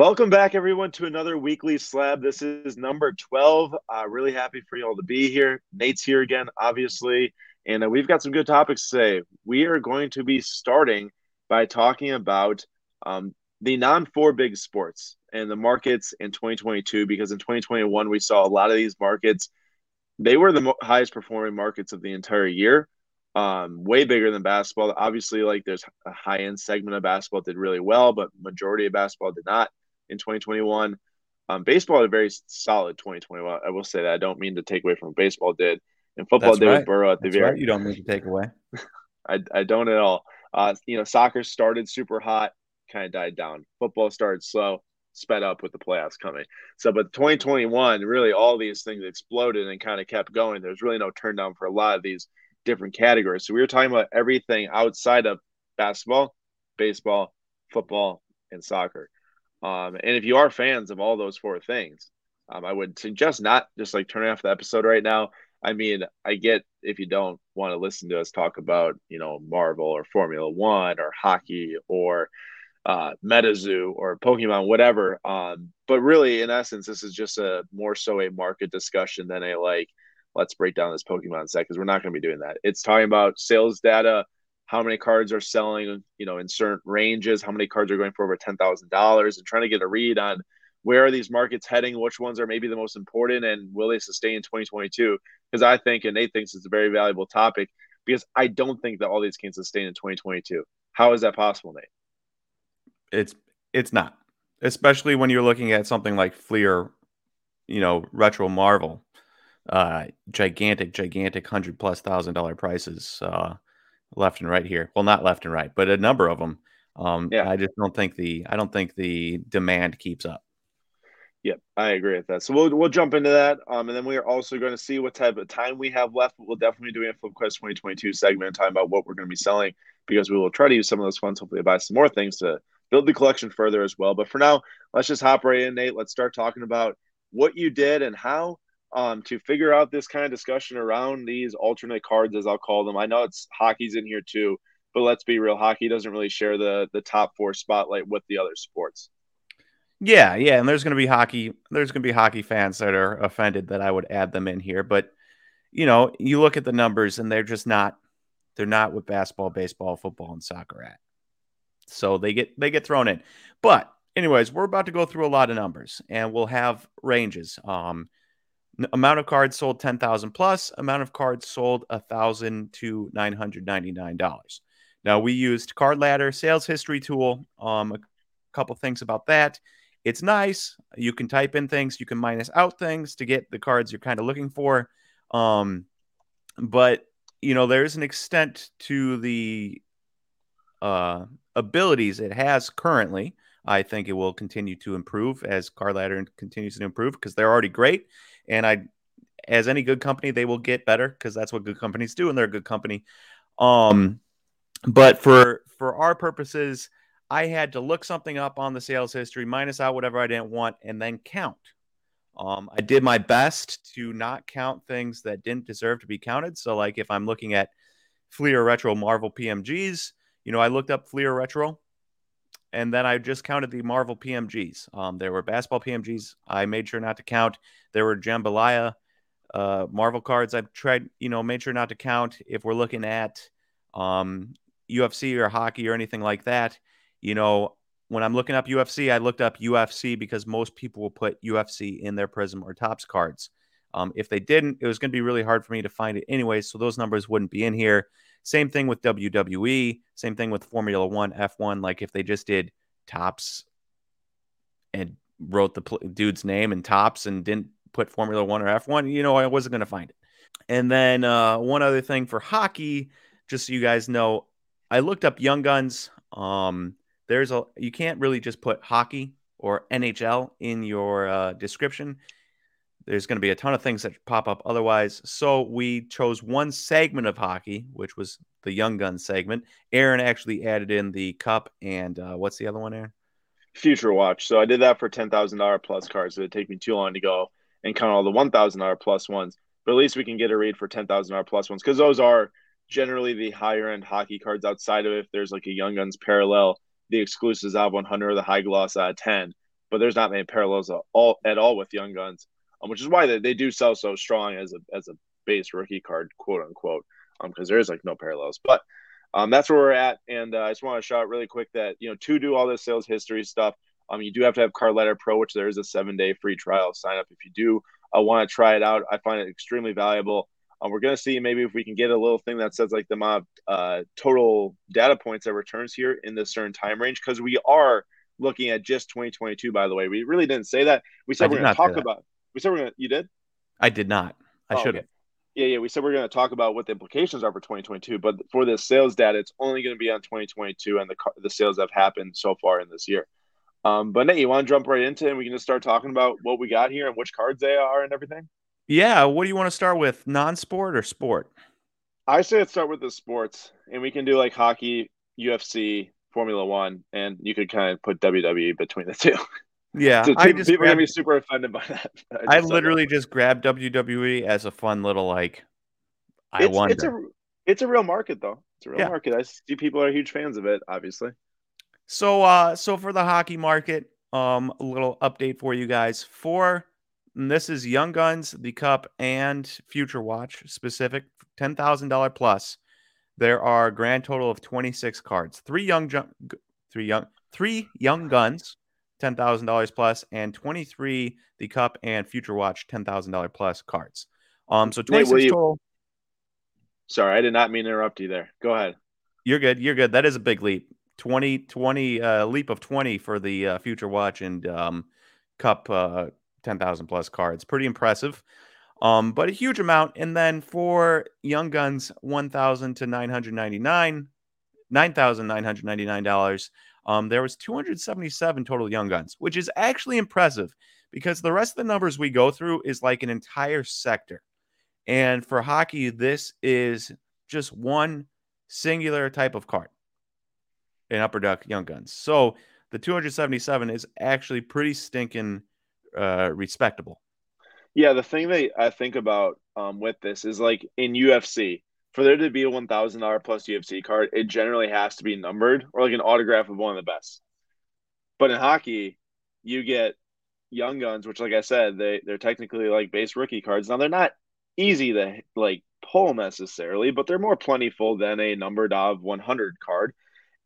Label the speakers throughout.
Speaker 1: Welcome back, everyone, to another weekly slab. This is number 12. Uh, really happy for you all to be here. Nate's here again, obviously, and uh, we've got some good topics today. We are going to be starting by talking about um, the non four big sports and the markets in 2022, because in 2021, we saw a lot of these markets. They were the mo- highest performing markets of the entire year, um, way bigger than basketball. Obviously, like there's a high end segment of basketball did really well, but majority of basketball did not in 2021. Um, baseball had a very solid 2021. I will say that. I don't mean to take away from what baseball did. And football
Speaker 2: That's
Speaker 1: did
Speaker 2: right.
Speaker 1: with Burrow at the
Speaker 2: That's
Speaker 1: very.
Speaker 2: right. You don't need to take away.
Speaker 1: I, I don't at all. Uh, you know, soccer started super hot, kind of died down. Football started slow, sped up with the playoffs coming. So, but 2021, really all these things exploded and kind of kept going. There's really no turn down for a lot of these different categories. So we were talking about everything outside of basketball, baseball, football, and soccer. Um, and if you are fans of all those four things, um, I would suggest not just like turning off the episode right now. I mean, I get if you don't want to listen to us talk about, you know, Marvel or Formula One or hockey or uh, MetaZoo or Pokemon, whatever. Um, but really, in essence, this is just a more so a market discussion than a like, let's break down this Pokemon set because we're not going to be doing that. It's talking about sales data, how many cards are selling, you know, in certain ranges, how many cards are going for over ten thousand dollars, and trying to get a read on where are these markets heading, which ones are maybe the most important, and will they sustain in 2022? Because I think, and Nate thinks it's a very valuable topic because I don't think that all these can sustain in 2022. How is that possible, Nate?
Speaker 2: It's it's not, especially when you're looking at something like Fleer, you know, retro Marvel, uh, gigantic, gigantic hundred plus thousand dollar prices, uh, left and right here. Well, not left and right, but a number of them. Um,
Speaker 1: Yeah.
Speaker 2: I just don't think the I don't think the demand keeps up.
Speaker 1: Yep, I agree with that. So we'll we'll jump into that, um, and then we are also going to see what type of time we have left. We'll definitely be doing a Flip Quest 2022 segment talking about what we're going to be selling because we will try to use some of those funds hopefully buy some more things to build the collection further as well. But for now, let's just hop right in, Nate. Let's start talking about what you did and how um, to figure out this kind of discussion around these alternate cards, as I'll call them. I know it's hockey's in here too, but let's be real, hockey doesn't really share the the top four spotlight with the other sports.
Speaker 2: Yeah, yeah, and there's going to be hockey. There's going to be hockey fans that are offended that I would add them in here, but you know, you look at the numbers and they're just not. They're not what basketball, baseball, football, and soccer at. So they get they get thrown in. But anyways, we're about to go through a lot of numbers, and we'll have ranges. Um, amount of cards sold ten thousand plus. Amount of cards sold a thousand to nine hundred ninety nine dollars. Now we used Card Ladder sales history tool. Um, a couple things about that. It's nice. You can type in things, you can minus out things to get the cards you're kind of looking for. Um, but you know, there's an extent to the uh, abilities it has currently. I think it will continue to improve as Card Ladder continues to improve because they're already great. And I, as any good company, they will get better because that's what good companies do, and they're a good company. Um, but for for our purposes, I had to look something up on the sales history, minus out whatever I didn't want, and then count. Um, I did my best to not count things that didn't deserve to be counted. So, like if I'm looking at Fleer Retro Marvel PMGs, you know, I looked up Fleer Retro, and then I just counted the Marvel PMGs. Um, there were basketball PMGs. I made sure not to count. There were Jambalaya uh, Marvel cards. I tried, you know, made sure not to count. If we're looking at um, UFC or hockey or anything like that, you know, when I'm looking up UFC, I looked up UFC because most people will put UFC in their Prizm or Topps cards. Um, if they didn't, it was going to be really hard for me to find it anyway, so those numbers wouldn't be in here. Same thing with WWE, same thing with Formula One, F1. Like if they just did Topps and wrote the pl- dude's name and Topps and didn't put Formula One or F1, you know, I wasn't going to find it. And then uh, one other thing for hockey, just so you guys know, I looked up Young Guns. Um, there's a you can't really just put hockey or NHL in your uh, description. There's going to be a ton of things that pop up otherwise. So we chose one segment of hockey, which was the Young Guns segment. Aaron actually added in the cup and uh, what's the other one, Aaron?
Speaker 1: Future Watch. So I did that for ten thousand dollar plus cards. So it'd take me too long to go and count all the one thousand dollar plus ones. But at least we can get a read for ten thousand dollar plus ones because those are generally the higher end hockey cards outside of if there's like a Young Guns parallel, the exclusives out 100 or the high gloss out of 10. but there's not many parallels at all at all with Young Guns, um, which is why they, they do sell so strong as a as a base rookie card, quote unquote, because um, there is like no parallels. But um, that's where we're at, and uh, I just want to shout really quick that you know to do all this sales history stuff, um, you do have to have Card Ladder Pro, which there is a seven day free trial sign up if you do uh, want to try it out. I find it extremely valuable. Um, we're going to see maybe if we can get a little thing that says like the mob uh, total data points that returns here in this certain time range because we are looking at just 2022. By the way, we really didn't say that. We said we're going to talk about. We said we're going to. You did.
Speaker 2: I did not. I oh, should have. Okay.
Speaker 1: Yeah, yeah. We said we're going to talk about what the implications are for 2022, but for this sales data, it's only going to be on 2022 and the the sales that have happened so far in this year. Um, but Nate, you want to jump right into it and we can just start talking about what we got here and which cards they are and everything?
Speaker 2: Yeah. What do you want to start with? Non sport or sport?
Speaker 1: I say let's start with the sports and we can do like hockey, UFC, Formula One, and you could kind of put WWE between the two.
Speaker 2: Yeah,
Speaker 1: so I just people grabbed, are gonna be super offended by that.
Speaker 2: I, I literally just grabbed WWE as a fun little like. I
Speaker 1: it's,
Speaker 2: wonder.
Speaker 1: It's a it's a real market though. It's a real yeah. market. I see people are huge fans of it. Obviously.
Speaker 2: So, uh, so for the hockey market, um, a little update for you guys. For this is Young Guns, the Cup, and Future Watch specific, ten thousand dollar plus. There are a grand total of twenty six cards. Three young, three young, three young guns, ten thousand dollars plus, and twenty three the Cup and Future Watch, ten thousand dollar plus cards. Um, so twenty six total.
Speaker 1: Sorry, I did not mean to interrupt you there. Go ahead.
Speaker 2: You're good. You're good. That is a big leap. 20, 20 uh, leap of 20 for the uh, Future Watch and um, Cup uh, 10,000 plus cards. Pretty impressive. Um, but a huge amount. And then for Young Guns, 1,000 to 999, $9,999. Um, there was 277 total Young Guns, which is actually impressive because the rest of the numbers we go through is like an entire sector. And for hockey, this is just one singular type of card in Upper Deck Young Guns. So the 277 is actually pretty stinking uh, respectable.
Speaker 1: Yeah, the thing that I think about um, with this is like in UFC, for there to be a one thousand dollar plus UFC card, it generally has to be numbered or like an autograph of one of the best. But in hockey, you get young guns, which, like I said, they they're technically like base rookie cards. Now they're not easy to like pull necessarily, but they're more plentiful than a numbered of one hundred card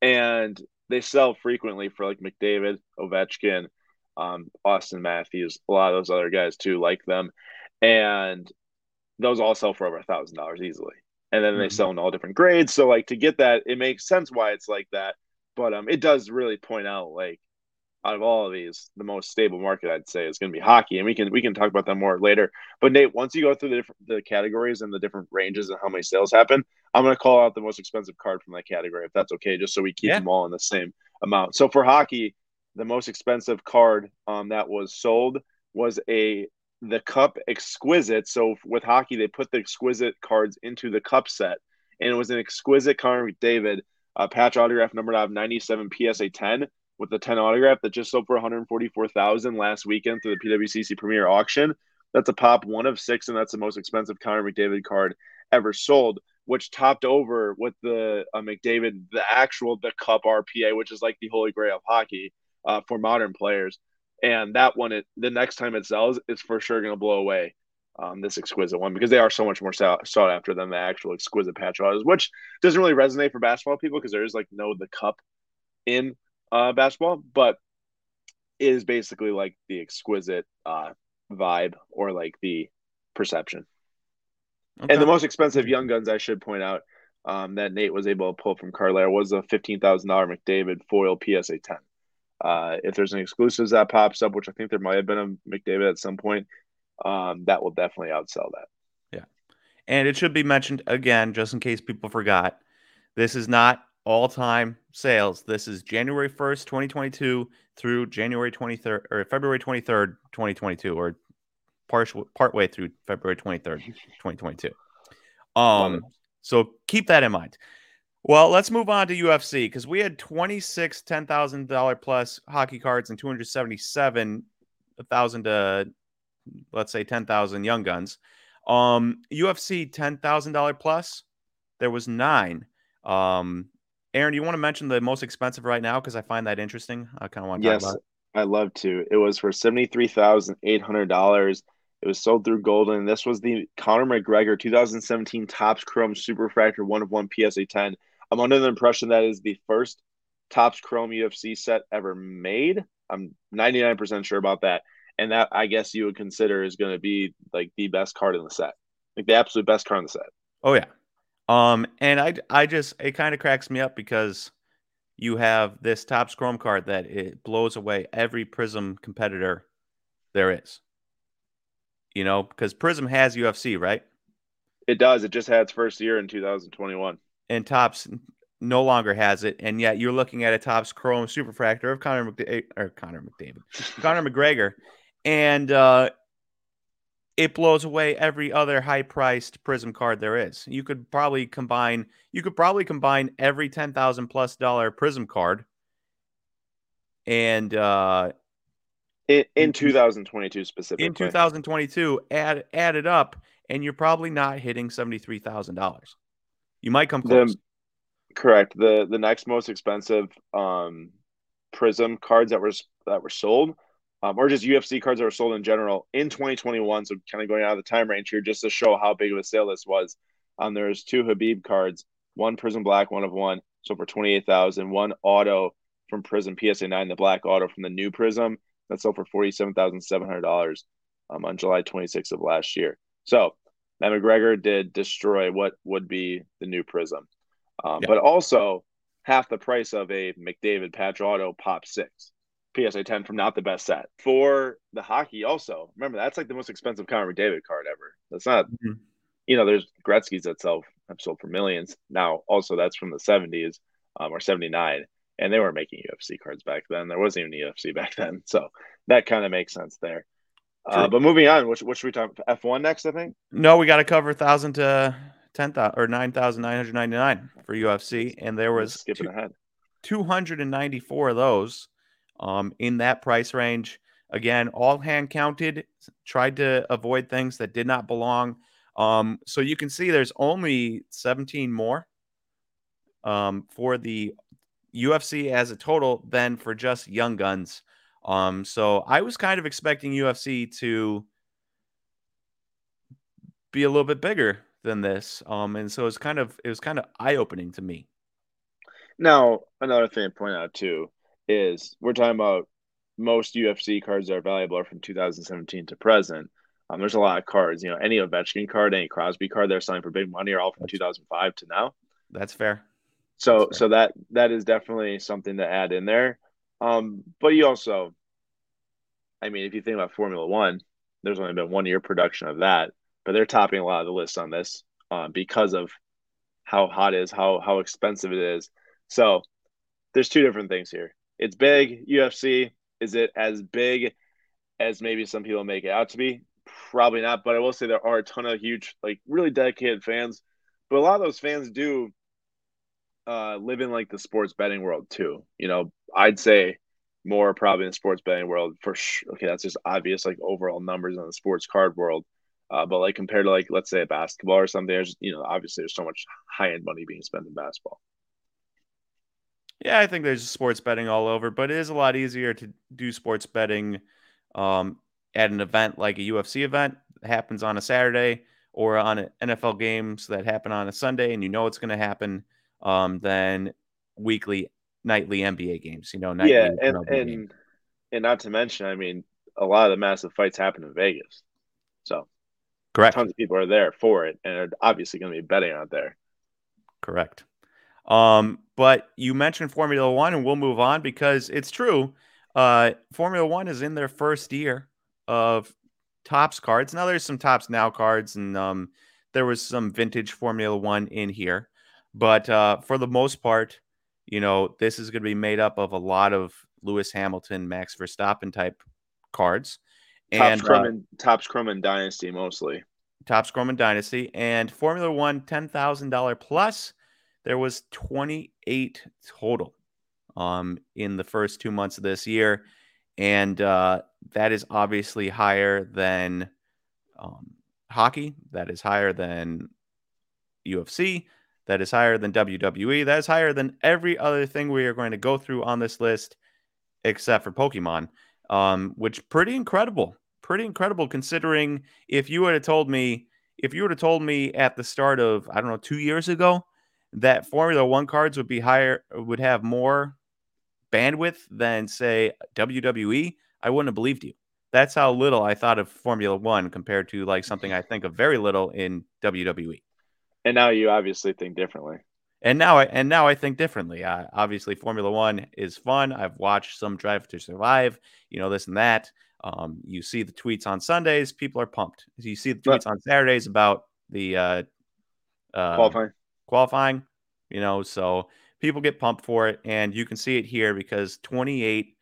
Speaker 1: and they sell frequently for like McDavid, Ovechkin, um, Auston Matthews, a lot of those other guys too, like them, and those all sell for over a thousand dollars easily. And then mm-hmm. they sell in all different grades. So like to get that, it makes sense why it's like that. But um, it does really point out like out of all of these, the most stable market I'd say is going to be hockey, and we can we can talk about that more later. But Nate, once you go through the different the categories and the different ranges and how many sales happen, I'm going to call out the most expensive card from that category if that's okay, just so we keep yeah. them all in the same amount. So for hockey, the most expensive card um, that was sold was a the Cup Exquisite. So with hockey, they put the Exquisite cards into the Cup set, and it was an Exquisite Connor McDavid uh, patch autograph number of 97 PSA 10 with the 10 autograph that just sold for 144,000 last weekend through the PWCC Premier auction. That's a pop one of six, and that's the most expensive Connor McDavid card ever sold, which topped over with the uh, McDavid, the actual the Cup RPA, which is like the holy grail of hockey uh, for modern players. And that one, it the next time it sells, is for sure going to blow away um, this exquisite one because they are so much more sought, sought after than the actual exquisite patch autos, which doesn't really resonate for basketball people because there is like no the cup in uh, basketball, but is basically like the exquisite uh, vibe or like the perception. Okay. And the most expensive Young Guns, I should point out, um, that Nate was able to pull from Card Ladder was a fifteen thousand dollar McDavid foil PSA ten. Uh, if there's any exclusives that pops up, which I think there might have been a McDavid at some point, um, that will definitely outsell that.
Speaker 2: Yeah, and it should be mentioned again, just in case people forgot, this is not all time sales. This is January 1st, 2022 through January 23rd or February 23rd, 2022, or partial partway through February 23rd, 2022. Um, so keep that in mind. Well, let's move on to UFC because we had 26 $10,000 plus hockey cards and 277 thousand to let's say 10,000 young guns. Um, UFC $10,000 plus, there was nine. Um, Aaron, do you want to mention the most expensive right now? Because I find that interesting. I kind of want to
Speaker 1: yes.
Speaker 2: talk about it.
Speaker 1: I'd love to. It was for seventy three thousand eight hundred dollars. It was sold through Goldin. This was the Conor McGregor 2017 Topps Chrome Superfractor one of one PSA 10. I'm under the impression that is the first Topps Chrome UFC set ever made. I'm 99% sure about that. And that I guess you would consider is going to be like the best card in the set, like the absolute best card in the set.
Speaker 2: Oh yeah, um, and I I just it kind of cracks me up because you have this Topps Chrome card that it blows away every Prizm competitor there is. You know, because Prizm has UFC, right?
Speaker 1: It does. It just had its first year in 2021.
Speaker 2: And Topps no longer has it, and yet you're looking at a Topps Chrome Superfractor of Conor McDavid or Conor McDavid, Conor McGregor, and uh, it blows away every other high-priced Prizm card there is. You could probably combine you could probably combine every ten thousand plus dollar Prizm card, and uh,
Speaker 1: in, in 2022 specifically,
Speaker 2: in 2022, add add it up, and you're probably not hitting seventy three thousand dollars. You might come close.
Speaker 1: The, correct. the The next most expensive um, Prizm cards that were that were sold um, or just UFC cards that were sold in general in 2021. So kind of going out of the time range here, just to show how big of a sale this was. Um, there's two Khabib cards, one Prizm Black, one of one, so for 28,000. One auto from Prizm PSA 9, the black auto from the new Prizm that sold for $47,700 um, on July 26th of last year. So Matt McGregor did destroy what would be the new Prizm, um, yeah. but also half the price of a McDavid patch auto pop six. PSA 10 from not the best set. For the hockey, also, remember that's like the most expensive Connor McDavid card ever. That's not, mm-hmm. you know, there's Gretzky's that sell have sold for millions. Now, also, that's from the 70s um, or 79, and they weren't making UFC cards back then. There wasn't even UFC back then. So that kind of makes sense there. Uh, but moving on, what, what should we talk F1 next, I think?
Speaker 2: No, we got to cover 1,000 to 10,000 or 9,999 for UFC. And there was
Speaker 1: skipping two, ahead
Speaker 2: 294 of those um, in that price range. Again, all hand counted, tried to avoid things that did not belong. Um, so you can see there's only 17 more um, for the UFC as a total than for just Young Guns. Um, so I was kind of expecting UFC to be a little bit bigger than this. Um, and so it's kind of it was kind of eye opening to me.
Speaker 1: Now, another thing to point out too is we're talking about most UFC cards that are valuable are from 2017 to present. Um, there's a lot of cards, you know, any Ovechkin card, any Crosby card they're selling for big money are all from 2005 to now.
Speaker 2: That's fair.
Speaker 1: So, That's fair. so that that is definitely something to add in there. Um, but you also, I mean, if you think about Formula One, there's only been one year production of that, but they're topping a lot of the lists on this um, because of how hot it is, how how expensive it is. So, there's two different things here it's big UFC. Is it as big as maybe some people make it out to be? Probably not. But I will say there are a ton of huge, like really dedicated fans. But a lot of those fans do uh, live in like the sports betting world too. You know, I'd say more probably in the sports betting world for sure. Okay, that's just obvious, like overall numbers in the sports card world. Uh, but like compared to like let's say a basketball or something, there's you know obviously there's so much high end money being spent in basketball.
Speaker 2: Yeah, I think there's sports betting all over, but it is a lot easier to do sports betting um, at an event like a UFC event that happens on a Saturday or on an NFL games that happen on a Sunday and you know it's going to happen um, than weekly, nightly NBA games. You know, nightly
Speaker 1: yeah, and and, and not to mention, I mean, a lot of the massive fights happen in Vegas, so
Speaker 2: correct.
Speaker 1: Tons of people are there for it, and are obviously going to be betting out there.
Speaker 2: Correct. Um, but you mentioned Formula One, and we'll move on because it's true. Uh, Formula One is in their first year of Topps cards. Now there's some Topps Now cards, and um, there was some vintage Formula One in here, but uh, for the most part, you know, this is going to be made up of a lot of Lewis Hamilton, Max Verstappen type cards,
Speaker 1: and Chrome, uh, Chrome and Dynasty mostly.
Speaker 2: Topps Chrome and Dynasty, and Formula One ten thousand dollar plus there was 28 total um, in the first two months of this year, and uh, that is obviously higher than um, hockey. That is higher than UFC. That is higher than WWE. That is higher than every other thing we are going to go through on this list. except for Pokemon, um, which pretty incredible. Pretty incredible considering if you would have told me if you would have told me at the start of I don't know two years ago that Formula One cards would be higher would have more bandwidth than say WWE, I wouldn't have believed you. That's how little I thought of Formula One compared to like something I think of very little in WWE.
Speaker 1: And now you obviously think differently.
Speaker 2: And now I and now I think differently. Uh, obviously, Formula One is fun. I've watched some Drive to Survive, you know this and that. Um, you see the tweets on Sundays, people are pumped. You see the tweets on Saturdays about the uh,
Speaker 1: uh, qualifying.
Speaker 2: Qualifying, you know, so people get pumped for it, and you can see it here because 28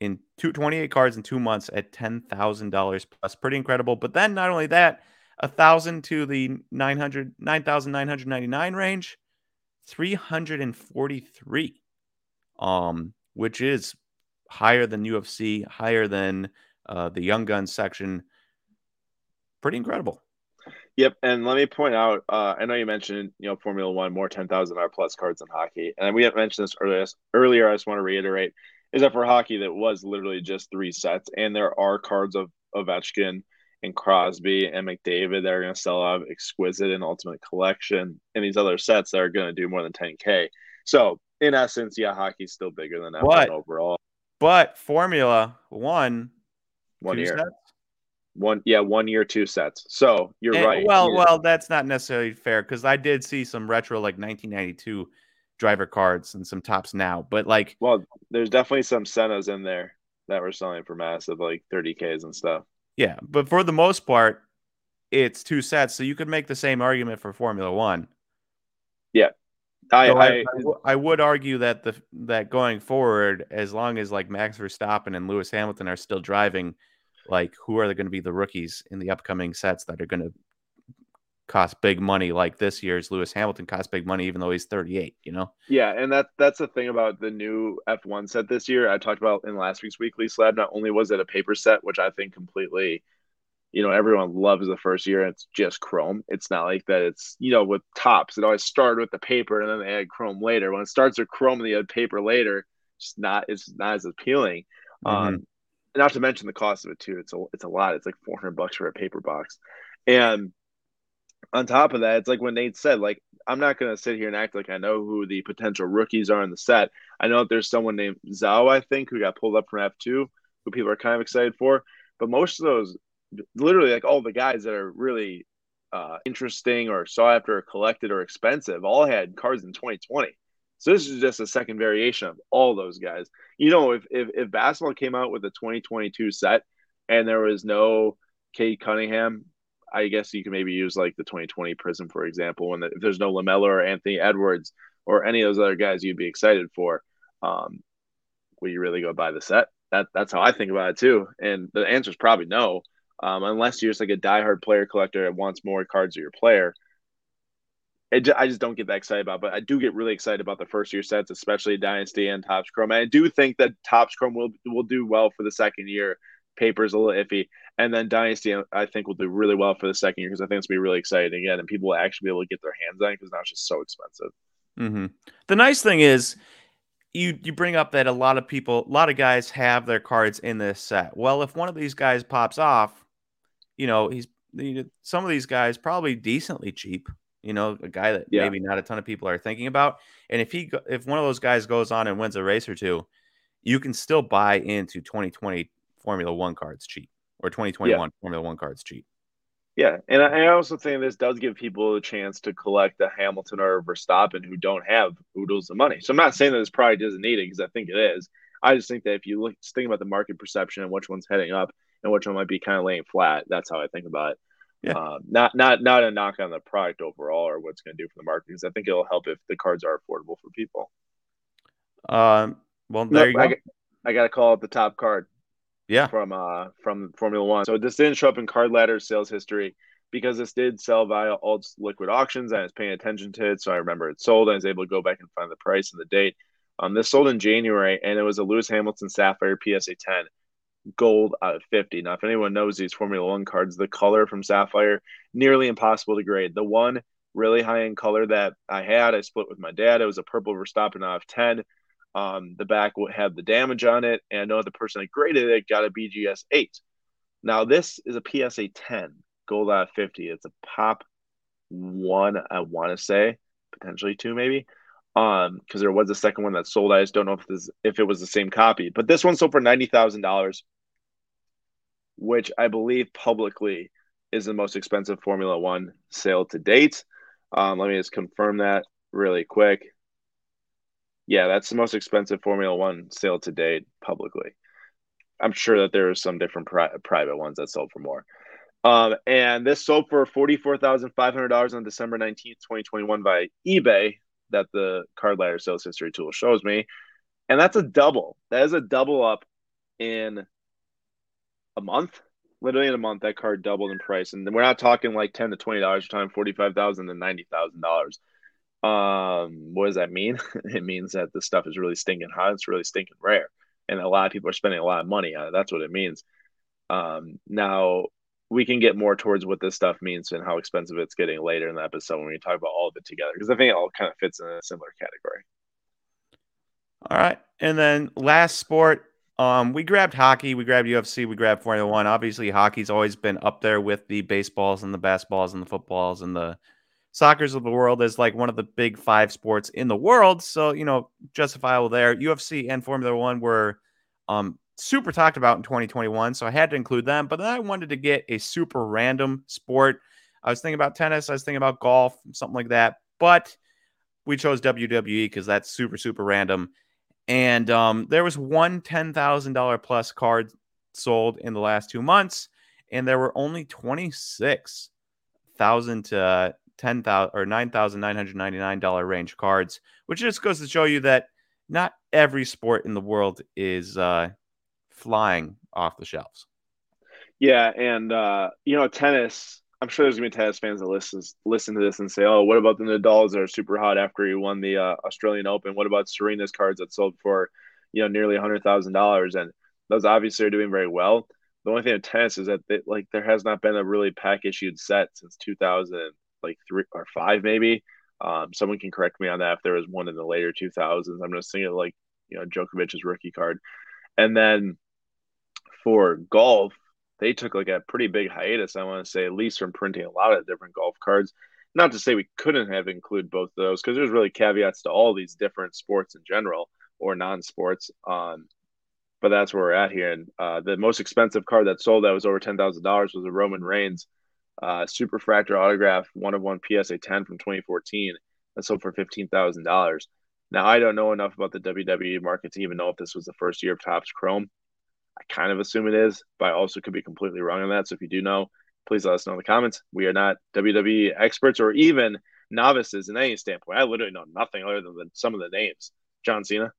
Speaker 2: in two, 28 cards in two months at ten thousand dollars plus, pretty incredible. But then not only that a thousand to the 900 9999 range 343 um which is higher than ufc higher than uh, the young guns section. Pretty incredible.
Speaker 1: Yep and let me point out uh, i know you mentioned you know formula one more 10000 r plus cards in hockey and we had mentioned this earlier earlier i just want to reiterate is that for hockey that was literally just three sets and there are cards of Ovechkin and Crosby and McDavid that are going to sell out exquisite and ultimate collection and these other sets that are going to do more than 10k. So in essence, yeah, hockey's still bigger than that overall.
Speaker 2: But Formula One,
Speaker 1: one year, sets? one yeah, one year, two sets. So you're and, right.
Speaker 2: Well, well, that's not necessarily fair because I did see some retro like 1992 driver cards and some Topps now, but like,
Speaker 1: well, there's definitely some Sennas in there that were selling for massive like 30ks and stuff.
Speaker 2: Yeah, but for the most part, it's two sets, so you could make the same argument for Formula One.
Speaker 1: Yeah, I,
Speaker 2: so I, I, I, would argue that the that going forward, as long as like Max Verstappen and Lewis Hamilton are still driving, like who are they going to be the rookies in the upcoming sets that are going to cost big money like this year's Lewis Hamilton cost big money even though he's 38, you know?
Speaker 1: Yeah, and that that's the thing about the new F1 set this year. I talked about in last week's weekly slab. Not only was it a paper set, which I think completely you know, everyone loves the first year and it's just chrome. It's not like that it's, you know, with Topps, it always started with the paper and then they add chrome later. When it starts with chrome and they add paper later, it's not it's not as appealing. Mm-hmm. Um not to mention the cost of it too. It's a it's a lot. It's like 400 bucks for a paper box. And on top of that, it's like when Nate said, like, I'm not going to sit here and act like I know who the potential rookies are in the set. I know that there's someone named Zhou, I think, who got pulled up from F2, who people are kind of excited for. But most of those, literally, like all the guys that are really uh, interesting or sought after or collected or expensive, all had cards in 2020. So this is just a second variation of all those guys. You know, if if, if basketball came out with a 2022 set and there was no Cade Cunningham I guess you can maybe use like the 2020 Prizm, for example, when the, if there's no LaMelo or Anthony Edwards or any of those other guys you'd be excited for, um, will you really go buy the set? That that's how I think about it too. And the answer is probably no, um, unless you're just like a diehard player collector that wants more cards of your player. It, I just don't get that excited about, but I do get really excited about the first year sets, especially Dynasty and Topps Chrome. And I do think that Topps Chrome will will do well for the second year. Paper's a little iffy. And then Dynasty, I think, will do really well for the second year because I think it's going to be really exciting again, and people will actually be able to get their hands on it because now it's just so expensive.
Speaker 2: Mm-hmm. The nice thing is, you you bring up that a lot of people, a lot of guys have their cards in this set. Well, if one of these guys pops off, you know, he's some of these guys probably decently cheap. You know, a guy that yeah. maybe not a ton of people are thinking about. And if he if one of those guys goes on and wins a race or two, you can still buy into 2020 Formula One cards cheap or 2021 yeah. Formula One cards cheap.
Speaker 1: Yeah, and I also think this does give people a chance to collect a Hamilton or a Verstappen who don't have oodles of money. So I'm not saying that this probably doesn't need it because I think it is. I just think that if you look, just think about the market perception and which one's heading up and which one might be kind of laying flat, that's how I think about it. Yeah. Um, not not not a knock on the product overall or what's going to do for the market because I think it'll help if the cards are affordable for people.
Speaker 2: Um. Well, there you go. I,
Speaker 1: I got to call it the top card.
Speaker 2: Yeah.
Speaker 1: From uh from Formula One. So this didn't show up in Card Ladder sales history because this did sell via Alts Liquid Auctions. and I was paying attention to it, so I remember it sold. I was able to go back and find the price and the date. Um, this sold in January, and it was a Lewis Hamilton Sapphire PSA 10 gold out of 50. Now, if anyone knows these Formula One cards, the color from Sapphire nearly impossible to grade. The one really high end color that I had, I split with my dad. It was a purple Verstappen out of 10. Um, the back had the damage on it, and I know the person that graded it got a BGS 8. Now, this is a PSA 10 gold out of 50. It's a pop one, I want to say, potentially two, maybe. Um, because there was a second one that sold. I just don't know if this if it was the same copy. But this one sold for ninety thousand dollars, which I believe publicly is the most expensive Formula One sale to date. Um, let me just confirm that really quick. Yeah, that's the most expensive Formula One sale to date publicly. I'm sure that there are some different pri- private ones that sold for more. Um, and this sold for $44,500 on December 19th, 2021 by eBay that the card ladder sales history tool shows me. And that's a double. That is a double up in a month. Literally in a month, that card doubled in price. And we're not talking like 10 to $20, we're talking 45000 to $90,000. Um, what does that mean? it means that the stuff is really stinking hot. It's really stinking rare. And a lot of people are spending a lot of money on it. That's what it means. Um, now, we can get more towards what this stuff means and how expensive it's getting later in the episode when we talk about all of it together because I think it all kind of fits in a similar category.
Speaker 2: All right, and then last sport, um, we grabbed hockey, we grabbed UFC, we grabbed Formula One. Obviously, hockey's always been up there with the baseballs and the basketballs and the footballs and the soccer's of the world as like one of the big five sports in the world. So you know, justifiable there. UFC and Formula One were um, super talked about in 2021, so I had to include them. But then I wanted to get a super random sport. I was thinking about tennis, I was thinking about golf, something like that. But we chose WWE because that's super, super random. And um, there was one $10,000 plus card sold in the last two months, and there were only 26,000 to 10,000 or $9,999 range cards, which just goes to show you that not every sport in the world is uh, flying off the shelves.
Speaker 1: Yeah, and uh, you know, tennis. I'm sure there's gonna be tennis fans that listen listen to this and say, "Oh, what about the Nadal's that are super hot after he won the uh, Australian Open? What about Serena's cards that sold for, you know, nearly hundred thousand dollars?" And those obviously are doing very well. The only thing with tennis is that they, like there has not been a really pack issued set since 2000, like three or five maybe. Um, someone can correct me on that if there was one in the later 2000s. I'm just thinking like you know Djokovic's rookie card, and then for golf, they took like a pretty big hiatus, I want to say, at least from printing a lot of different golf cards. Not to say we couldn't have included both of those, because there's really caveats to all these different sports in general or non-sports. Um, but that's where we're at here. And uh, the most expensive card that sold that was over ten thousand dollars was a Roman Reigns uh, Superfractor autograph, one of one PSA 10 from 2014 that sold for fifteen thousand dollars. Now I don't know enough about the WWE market to even know if this was the first year of Topps Chrome. I kind of assume it is, but I also could be completely wrong on that. So if you do know, please let us know in the comments. We are not WWE experts or even novices in any standpoint. I literally know nothing other than some of the names. John Cena.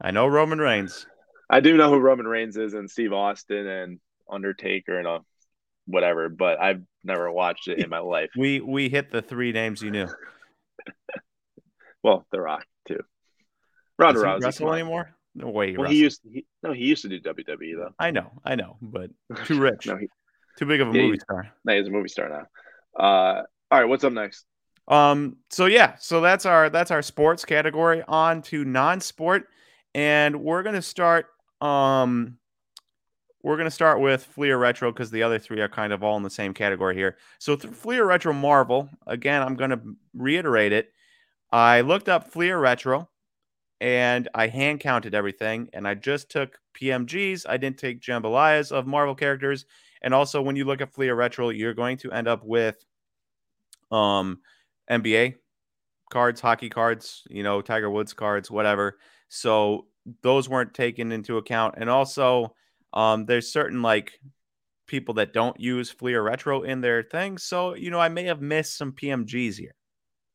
Speaker 2: I know Roman Reigns.
Speaker 1: I do know who Roman Reigns is and Steve Austin and Undertaker and uh, whatever, but I've never watched it in my life.
Speaker 2: We we hit the three names you knew.
Speaker 1: well, The Rock too. Ronda Rousey.
Speaker 2: wrestle anymore? No way.
Speaker 1: Well, he used he, no, he used to do WWE though.
Speaker 2: I know, I know, but too rich,
Speaker 1: no, he,
Speaker 2: too big of a
Speaker 1: yeah,
Speaker 2: movie star.
Speaker 1: No, he's a movie star now. Uh, all right, what's up next?
Speaker 2: Um, so yeah, so that's our that's our sports category. On to non-sport, and we're gonna start. Um, we're gonna start with Fleer Retro because the other three are kind of all in the same category here. So Fleer Retro Marvel. Again, I'm gonna reiterate it. I looked up Fleer Retro and I hand counted everything. And I just took PMGs. I didn't take jambalayas of Marvel characters. And also, when you look at Fleer Retro, you're going to end up with um NBA cards, hockey cards, you know, Tiger Woods cards, whatever. So those weren't taken into account. And also, um, there's certain like people that don't use Fleer Retro in their things. So, you know, I may have missed some PMGs here.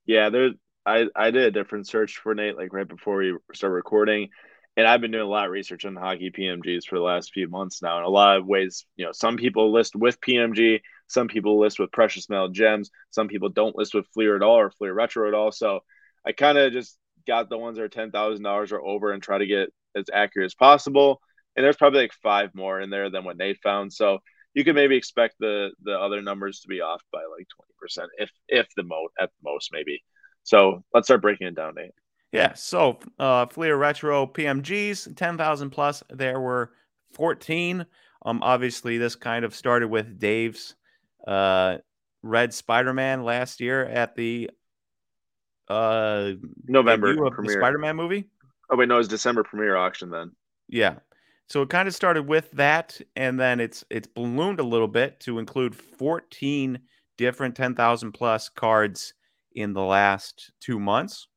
Speaker 1: Yeah, there's I, I did a different search for Nate like right before we start recording. And I've been doing a lot of research on hockey PMGs for the last few months now. In a lot of ways, you know, some people list with PMG, some people list with precious metal gems, some people don't list with Fleer at all or Fleer Retro at all. So I kind of just got the ones that are ten thousand dollars or over and try to get as accurate as possible. And there's probably like five more in there than what Nate found. So you can maybe expect the the other numbers to be off by like twenty percent, if if the most at most maybe. So let's start breaking it down, Nate.
Speaker 2: Yeah. So uh, Fleer Retro PMGs, 10,000 plus. There were 14. Um, obviously, this kind of started with Dave's uh, Red Spider Man last year at the uh,
Speaker 1: November premiere.
Speaker 2: Spider Man movie.
Speaker 1: Oh wait, no, it was December premiere auction then.
Speaker 2: Yeah. So it kind of started with that, and then it's it's ballooned a little bit to include 14 different 10,000 plus cards in the last two months.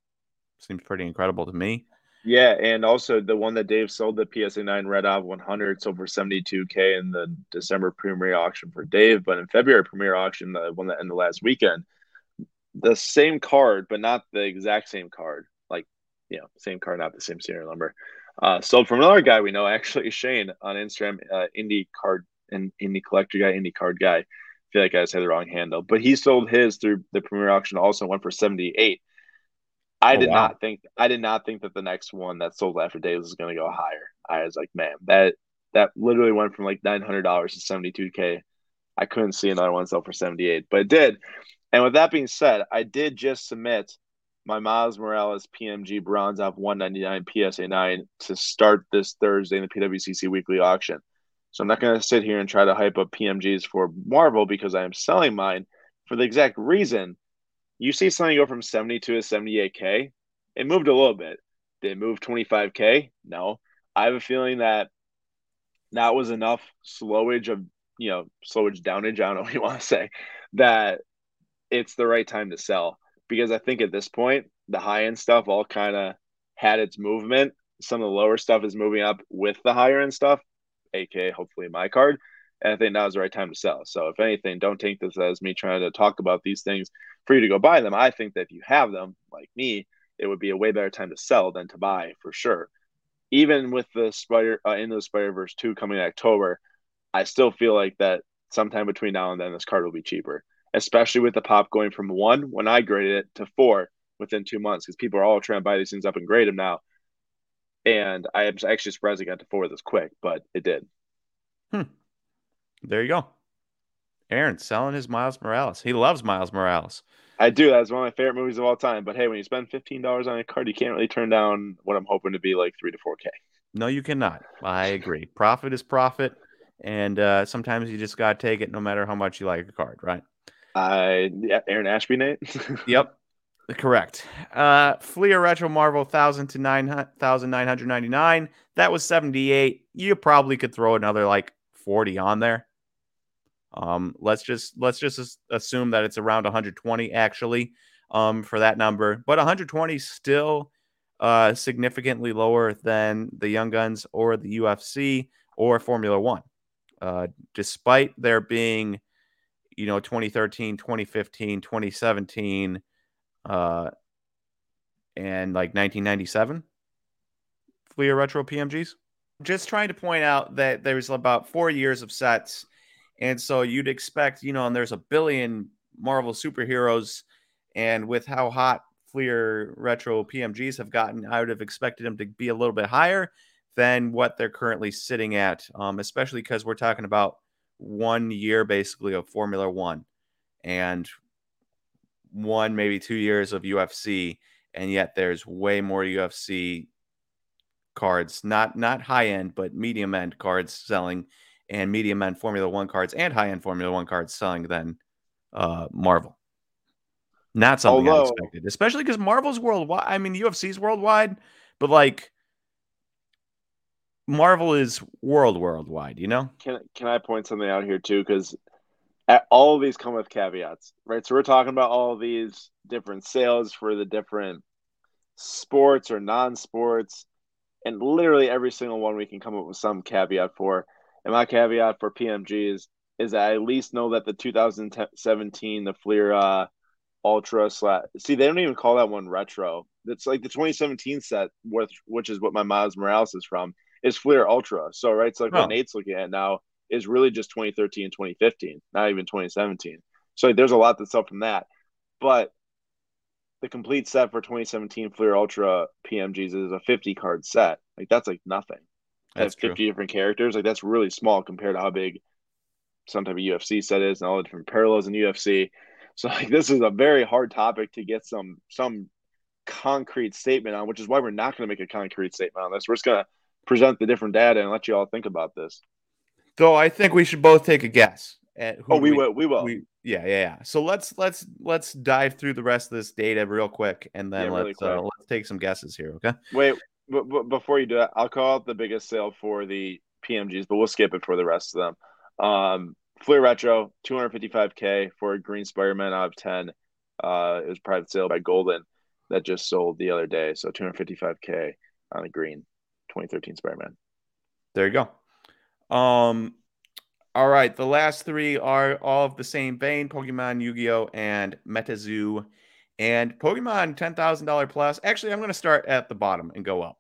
Speaker 2: Seems pretty incredible to me.
Speaker 1: Yeah, and also the one that Dave sold the PSA 9 Red Ov 100 sold for 72k in the December premiere auction for Dave, but in February premiere auction, the one that ended last weekend, the same card, but not the exact same card, like you know, same card, not the same serial number, uh, sold from another guy we know, actually Shane on Instagram, uh, indie card and indie collector guy, indie card guy. I feel like I said the wrong handle, but he sold his through the premiere auction, also went for 78. I
Speaker 2: Oh,
Speaker 1: did
Speaker 2: wow.
Speaker 1: not think I did not think that the next one that sold after Dave's was going to go higher. I was like, man, that that literally went from like nine hundred dollars to seventy two k. I couldn't see another one sell for seventy eight, but it did. And with that being said, I did just submit my Miles Morales PMG Bronze off one ninety nine PSA nine to start this Thursday in the PWCC weekly auction. So I'm not going to sit here and try to hype up PMGs for Marvel because I am selling mine for the exact reason. You see something go from 72 to 78k it moved a little bit. Did it move 25k no. I have a feeling that that was enough slowage of you know slowage downage i don't know what you want to say that it's the right time to sell because i think at this point the high end stuff all kind of had its movement some of the lower stuff is moving up with the higher end stuff aka hopefully my card and I think now is the right time to sell. So if anything, don't take this as me trying to talk about these things for you to go buy them. I think that if you have them, like me, it would be a way better time to sell than to buy for sure. Even with the Spider uh, Into the Spider Verse two coming in October, I still feel like that sometime between now and then this card will be cheaper, especially with the pop going from one when I graded it to four within two months because people are all trying to buy these things up and grade them now. And I am actually surprised it got to four this quick, but it did. Hmm.
Speaker 2: There you go. Aaron selling his Miles Morales. He loves Miles Morales.
Speaker 1: I do. That's one of my favorite movies of all time. But hey, when you spend fifteen dollars on a card, you can't really turn down what I'm hoping to be like three to four k.
Speaker 2: No, you cannot. I agree. Profit is profit, and uh, sometimes you just gotta take it, no matter how much you like a card, right?
Speaker 1: I yeah, Aaron Ashby, Nate.
Speaker 2: Yep, correct. Uh, Fleer Retro Marvel thousand to nine thousand nine hundred ninety nine. That was seventy eight. You probably could throw another like forty on there. Um, let's just let's just assume that it's around 120 actually um, for that number, but 120 still uh, significantly lower than the Young Guns or the UFC or Formula One, uh, despite there being you know 2013, 2015, 2017, uh, and like 1997 Fleer Retro PMGs. Just trying to point out that there's about four years of sets and so you'd expect, you know, and there's a billion Marvel superheroes. And with how hot Fleer retro PMGs have gotten, I would have expected them to be a little bit higher than what they're currently sitting at, um, especially because we're talking about one year basically of Formula One and one, maybe two years of UFC. And yet there's way more UFC cards, not not high end, but medium end cards selling and medium end Formula One cards and high end Formula One cards selling than uh, Marvel. Not something
Speaker 1: Although-
Speaker 2: expected, especially because Marvel's worldwide. I mean, UFC's worldwide, but like Marvel is world worldwide. You know?
Speaker 1: can can I point something out here too? Because all of these come with caveats, right? So we're talking about all these different sales for the different sports or non-sports, and literally every single one we can come up with some caveat for. And my caveat for PMG is is that I at least know that the 2017 the Fleer uh, Ultra slash. See, they don't even call that one retro. It's like the 2017 set, which which is what my Miles Morales is from, is Fleer Ultra. So right, so like
Speaker 2: Oh.
Speaker 1: what Nate's looking at now is really just 2013 and 2015, not even 2017. So like, there's a lot that's up from that, but the complete set for 2017 Fleer Ultra PMGs is a 50 card set. Like that's like nothing. To
Speaker 2: That's
Speaker 1: have
Speaker 2: true.
Speaker 1: 50 different characters. Like that's really small compared to how big some type of UFC set is and all the different parallels in UFC. So like this is a very hard topic to get some some concrete statement on, which is why we're not going to make a concrete statement on this. We're just going to present the different data and let you all think about this.
Speaker 2: So I think we should both take a guess at who
Speaker 1: Oh, we,
Speaker 2: we
Speaker 1: will. We will.
Speaker 2: We, yeah, yeah, yeah. So let's let's let's dive through the rest of this data real quick, and then
Speaker 1: Yeah,
Speaker 2: let's uh, let's take some guesses here. Okay.
Speaker 1: Wait, but, but before you do that, I'll call out the biggest sale for the PMGs, but we'll skip it for the rest of them. Um, Fleer Retro, 255k for a green Spider-Man out of 10. Uh, it was private sale by Goldin that just sold the other day. So 255k on a green 2013 Spider-Man.
Speaker 2: There you go. Um, all right. The last three are all of the same vein: Pokemon, Yu-Gi-Oh, and MetaZoo. And Pokemon ten thousand dollar plus. Actually, I'm going to start at the bottom and go up.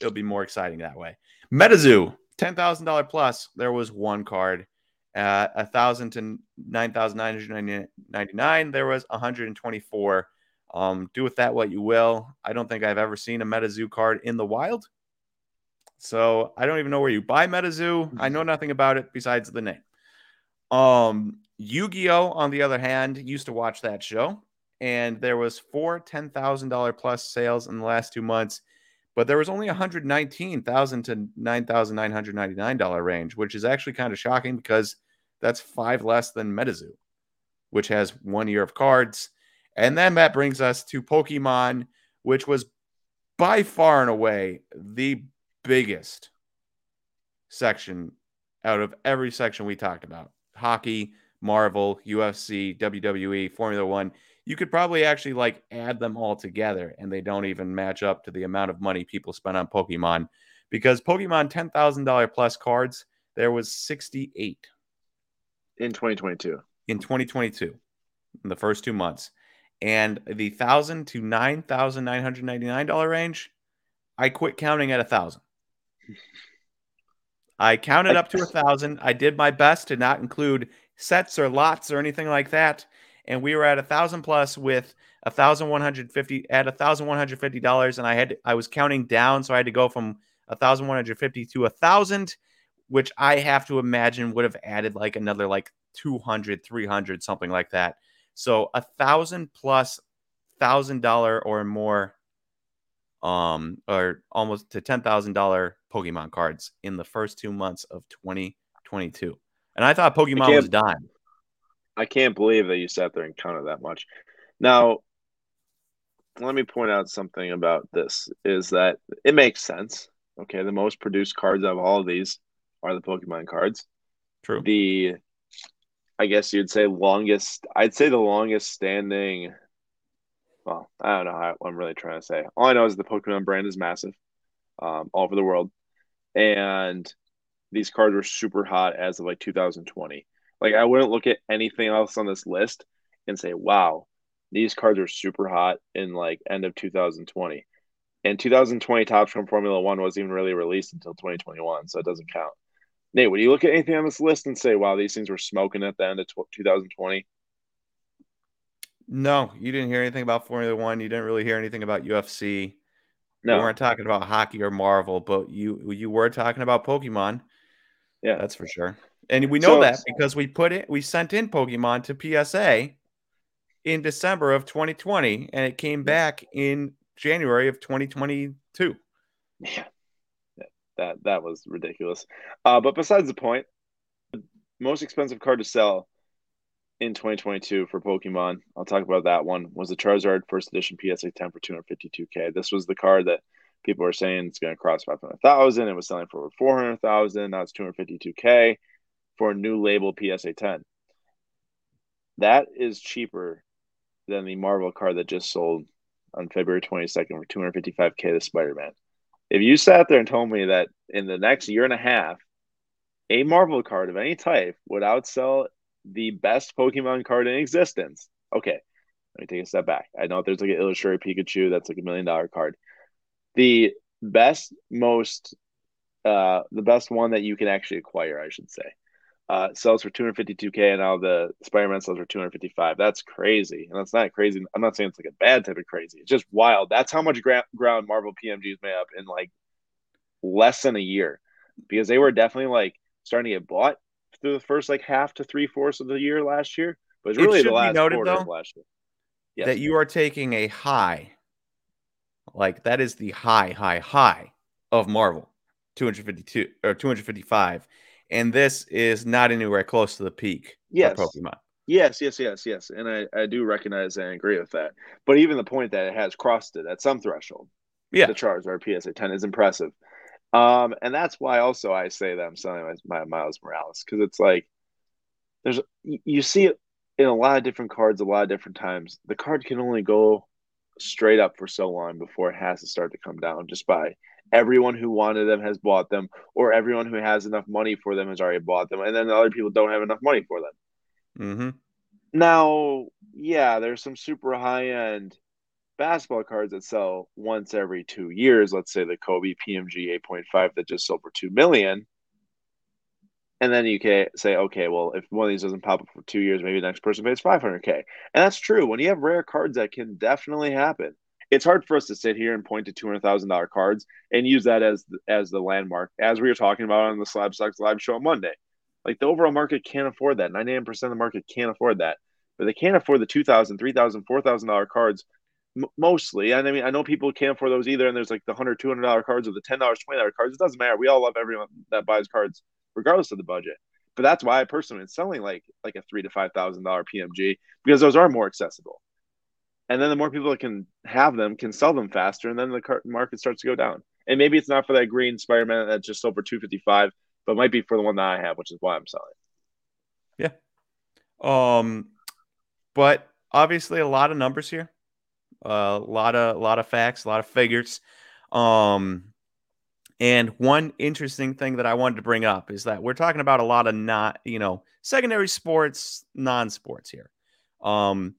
Speaker 2: It'll be more exciting that way. MetaZoo ten thousand dollar plus. There was one card. A thousand to nine thousand nine hundred ninety nine, there was 124. Um, do with that what you will. I don't think I've ever seen a MetaZoo card in the wild. So I don't even know where you buy MetaZoo. I know nothing about it besides the name. Um, Yu-Gi-Oh, on the other hand, used to watch that show, and there was four ten thousand dollar plus sales in the last two months, but there was only one hundred nineteen thousand to nine thousand nine hundred ninety nine dollar range, which is actually kind of shocking because that's five less than MetaZoo, which has one year of cards. And then that brings us to Pokemon, which was by far and away the biggest section out of every section we talked about hockey, Marvel, UFC, WWE, Formula One. You could probably actually like add them all together and they don't even match up to the amount of money people spend on Pokemon because Pokemon $10,000 plus cards, there was 68
Speaker 1: In 2022.
Speaker 2: in 2022 in the first two months. And the thousand to nine thousand nine hundred ninety nine dollar range, I quit counting at a thousand. I counted up to a thousand. I did my best to not include sets or lots or anything like that. And we were at a thousand plus with a thousand one hundred fifty at a thousand one hundred fifty dollars. And I had I was counting down, so I had to go from a thousand one hundred fifty to a thousand, which I have to imagine would have added like another like 200 300 something like that so a thousand plus thousand dollar or more um or almost to ten thousand dollar pokemon cards in the first two months of 2022 and i thought pokemon
Speaker 1: can't-
Speaker 2: was dying
Speaker 1: I can't believe that you sat there and counted that much. Now, let me point out something about this is that it makes sense. Okay, the most produced cards of all of these are the Pokemon cards.
Speaker 2: true
Speaker 1: The I guess you'd say longest I'd say the longest standing well, I don't know how, what I'm really trying to say. All I know is the Pokemon brand is massive um, all over the world. And these cards were super hot as of like 2020. Like I wouldn't look at anything else on this list and say, "Wow, these cards are super hot in like end of 2020." And 2020 Topps from Formula One wasn't even really released until 2021, so it doesn't count. Nate, would you look at anything on this list and say, "Wow, these things were smoking at the end of 2020"?
Speaker 2: no you didn't hear anything about formula one you didn't really hear anything about ufc we
Speaker 1: No,
Speaker 2: weren't talking about hockey or marvel but you you were talking about pokemon.
Speaker 1: Yeah.
Speaker 2: that's for sure. And we know
Speaker 1: So-
Speaker 2: that because we put it we sent in pokemon to psa in december of 2020 and it came back in january of 2022
Speaker 1: Yeah, that that was ridiculous. Uh, but besides the point, the most expensive card to sell in 2022 for Pokemon, I'll talk about that one, was the Charizard First Edition PSA 10 for 252k. This was the card that people were saying it's going to cross 500,000. It was selling for over 400,000. Now it's 252k for a new label PSA 10. That is cheaper than the Marvel card that just sold on February 22nd for 255k the Spider-Man. If you sat there and told me that in the next year and a half, a Marvel card of any type would outsell the best Pokemon card in existence, okay, let me take a step back. I know there's like an illustrated Pikachu that's like a million dollar card. The best, most, uh, the best one that you can actually acquire, I should say, uh, sells for 252k, and now the Spider-Man sells for 255. That's crazy, and that's not crazy. I'm not saying it's like a bad type of crazy. It's just wild. That's how much gra- ground Marvel PMGs made up in like less than a year, because they were definitely like starting to get bought through the first like half to three fourths of the year last year. But it's really
Speaker 2: should
Speaker 1: the last
Speaker 2: noted,
Speaker 1: quarter of last year. Yes.
Speaker 2: that you are taking a high Like that is the high, high, high of Marvel, 252 or 255. And this is not anywhere close to the peak
Speaker 1: yes.
Speaker 2: Pokemon.
Speaker 1: Yes, yes, yes, yes. And I, I do recognize and agree with that. But even the point that it has crossed it at some threshold,
Speaker 2: yeah,
Speaker 1: the Charizard PSA 10 is impressive. Um, and that's why also I say that I'm selling my, my Miles Morales because it's like there's you see it in a lot of different cards, a lot of different times. The card can only go straight up for so long before it has to start to come down just by everyone who wanted them has bought them or everyone who has enough money for them has already bought them and then the other people don't have enough money for them
Speaker 2: mm-hmm.
Speaker 1: now yeah there's some super high end basketball cards that sell once every two years let's say the kobe pmg 8.5 that just sold for 2 million and then you can say, okay, well, if one of these doesn't pop up for two years, maybe the next person pays 500K. And that's true. When you have rare cards, that can definitely happen. It's hard for us to sit here and point to $200,000 cards and use that as as the landmark, as we were talking about on the Slabstox live show on Monday. Like the overall market can't afford that. 99% of the market can't afford that. But they can't afford the $2,000, $3,000, $4,000 cards mostly. And I mean, I know people can't afford those either. And there's like the $100, $200 cards or the $10, $20 cards. It doesn't matter. We all love everyone that buys cards regardless of the budget. But that's why I personally am selling like like a three to five thousand dollar PMG because those are more accessible. And then the more people that can have them can sell them faster, and then the market starts to go down. And maybe it's not for that green Spider-Man that's just over two fifty five, but might be for the one that I have, which is why I'm selling.
Speaker 2: Yeah. Um, but obviously a lot of numbers here, a lot of a lot of facts, a lot of figures. Um, and one interesting thing that I wanted to bring up is that we're talking about a lot of not, you know, secondary sports, non-sports here. Um,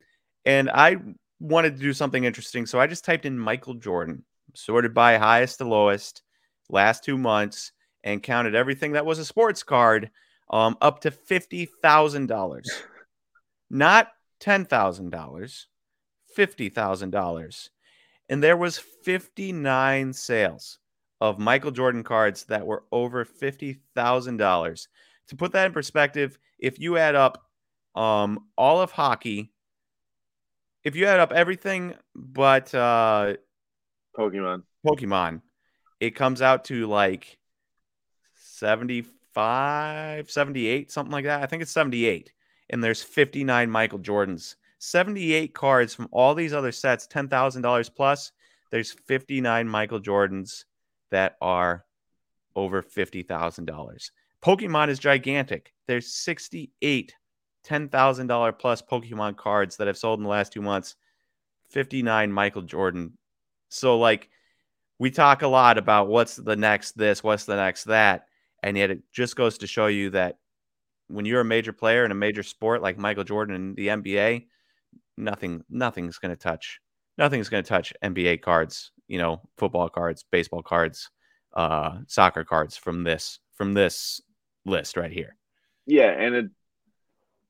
Speaker 2: and I wanted to do something interesting, so I just typed in Michael Jordan, sorted by highest to lowest, last two months, and counted everything that was a sports card um, up to fifty thousand dollars, not ten thousand dollars, fifty thousand dollars, and there was fifty nine sales of Michael Jordan cards that were over $50,000. To put that in perspective, if you add up um, all of hockey, if you add up everything but uh,
Speaker 1: Pokemon,
Speaker 2: Pokemon, it comes out to like 75, 78, something like that. I think it's 78. And there's 59 Michael Jordans. 78 cards from all these other sets, $10,000 plus. There's 59 Michael Jordans that are over $50,000. Pokemon is gigantic. There's 68 $10,000 plus Pokemon cards that have sold in the last two months, 59 Michael Jordan. So, like, we talk a lot about what's the next this, what's the next that. And yet it just goes to show you that when you're a major player in a major sport like Michael Jordan in the NBA, nothing, nothing's going to touch, nothing's going to touch NBA cards you know, football cards, baseball cards, uh, soccer cards from this from this list right here.
Speaker 1: Yeah, and it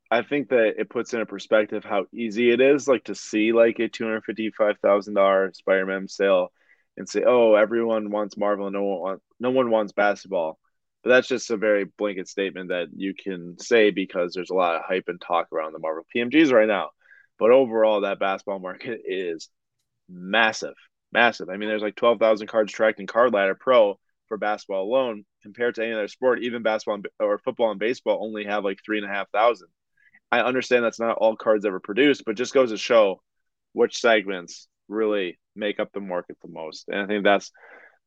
Speaker 1: I think that it puts in a perspective how easy it is, like to see like a two hundred fifty five thousand dollar Spider Man sale, and say, "Oh, everyone wants Marvel, and no one wants no one wants basketball." But that's just a very blanket statement that you can say because there's a lot of hype and talk around the Marvel PMGs right now. But overall, that basketball market is massive massive. I mean, there's like 12,000 cards tracked in Card Ladder Pro for basketball alone compared to any other sport. Even basketball or football and baseball only have like three and a half thousand. I understand that's not all cards ever produced, but just goes to show which segments really make up the market the most. And I think that's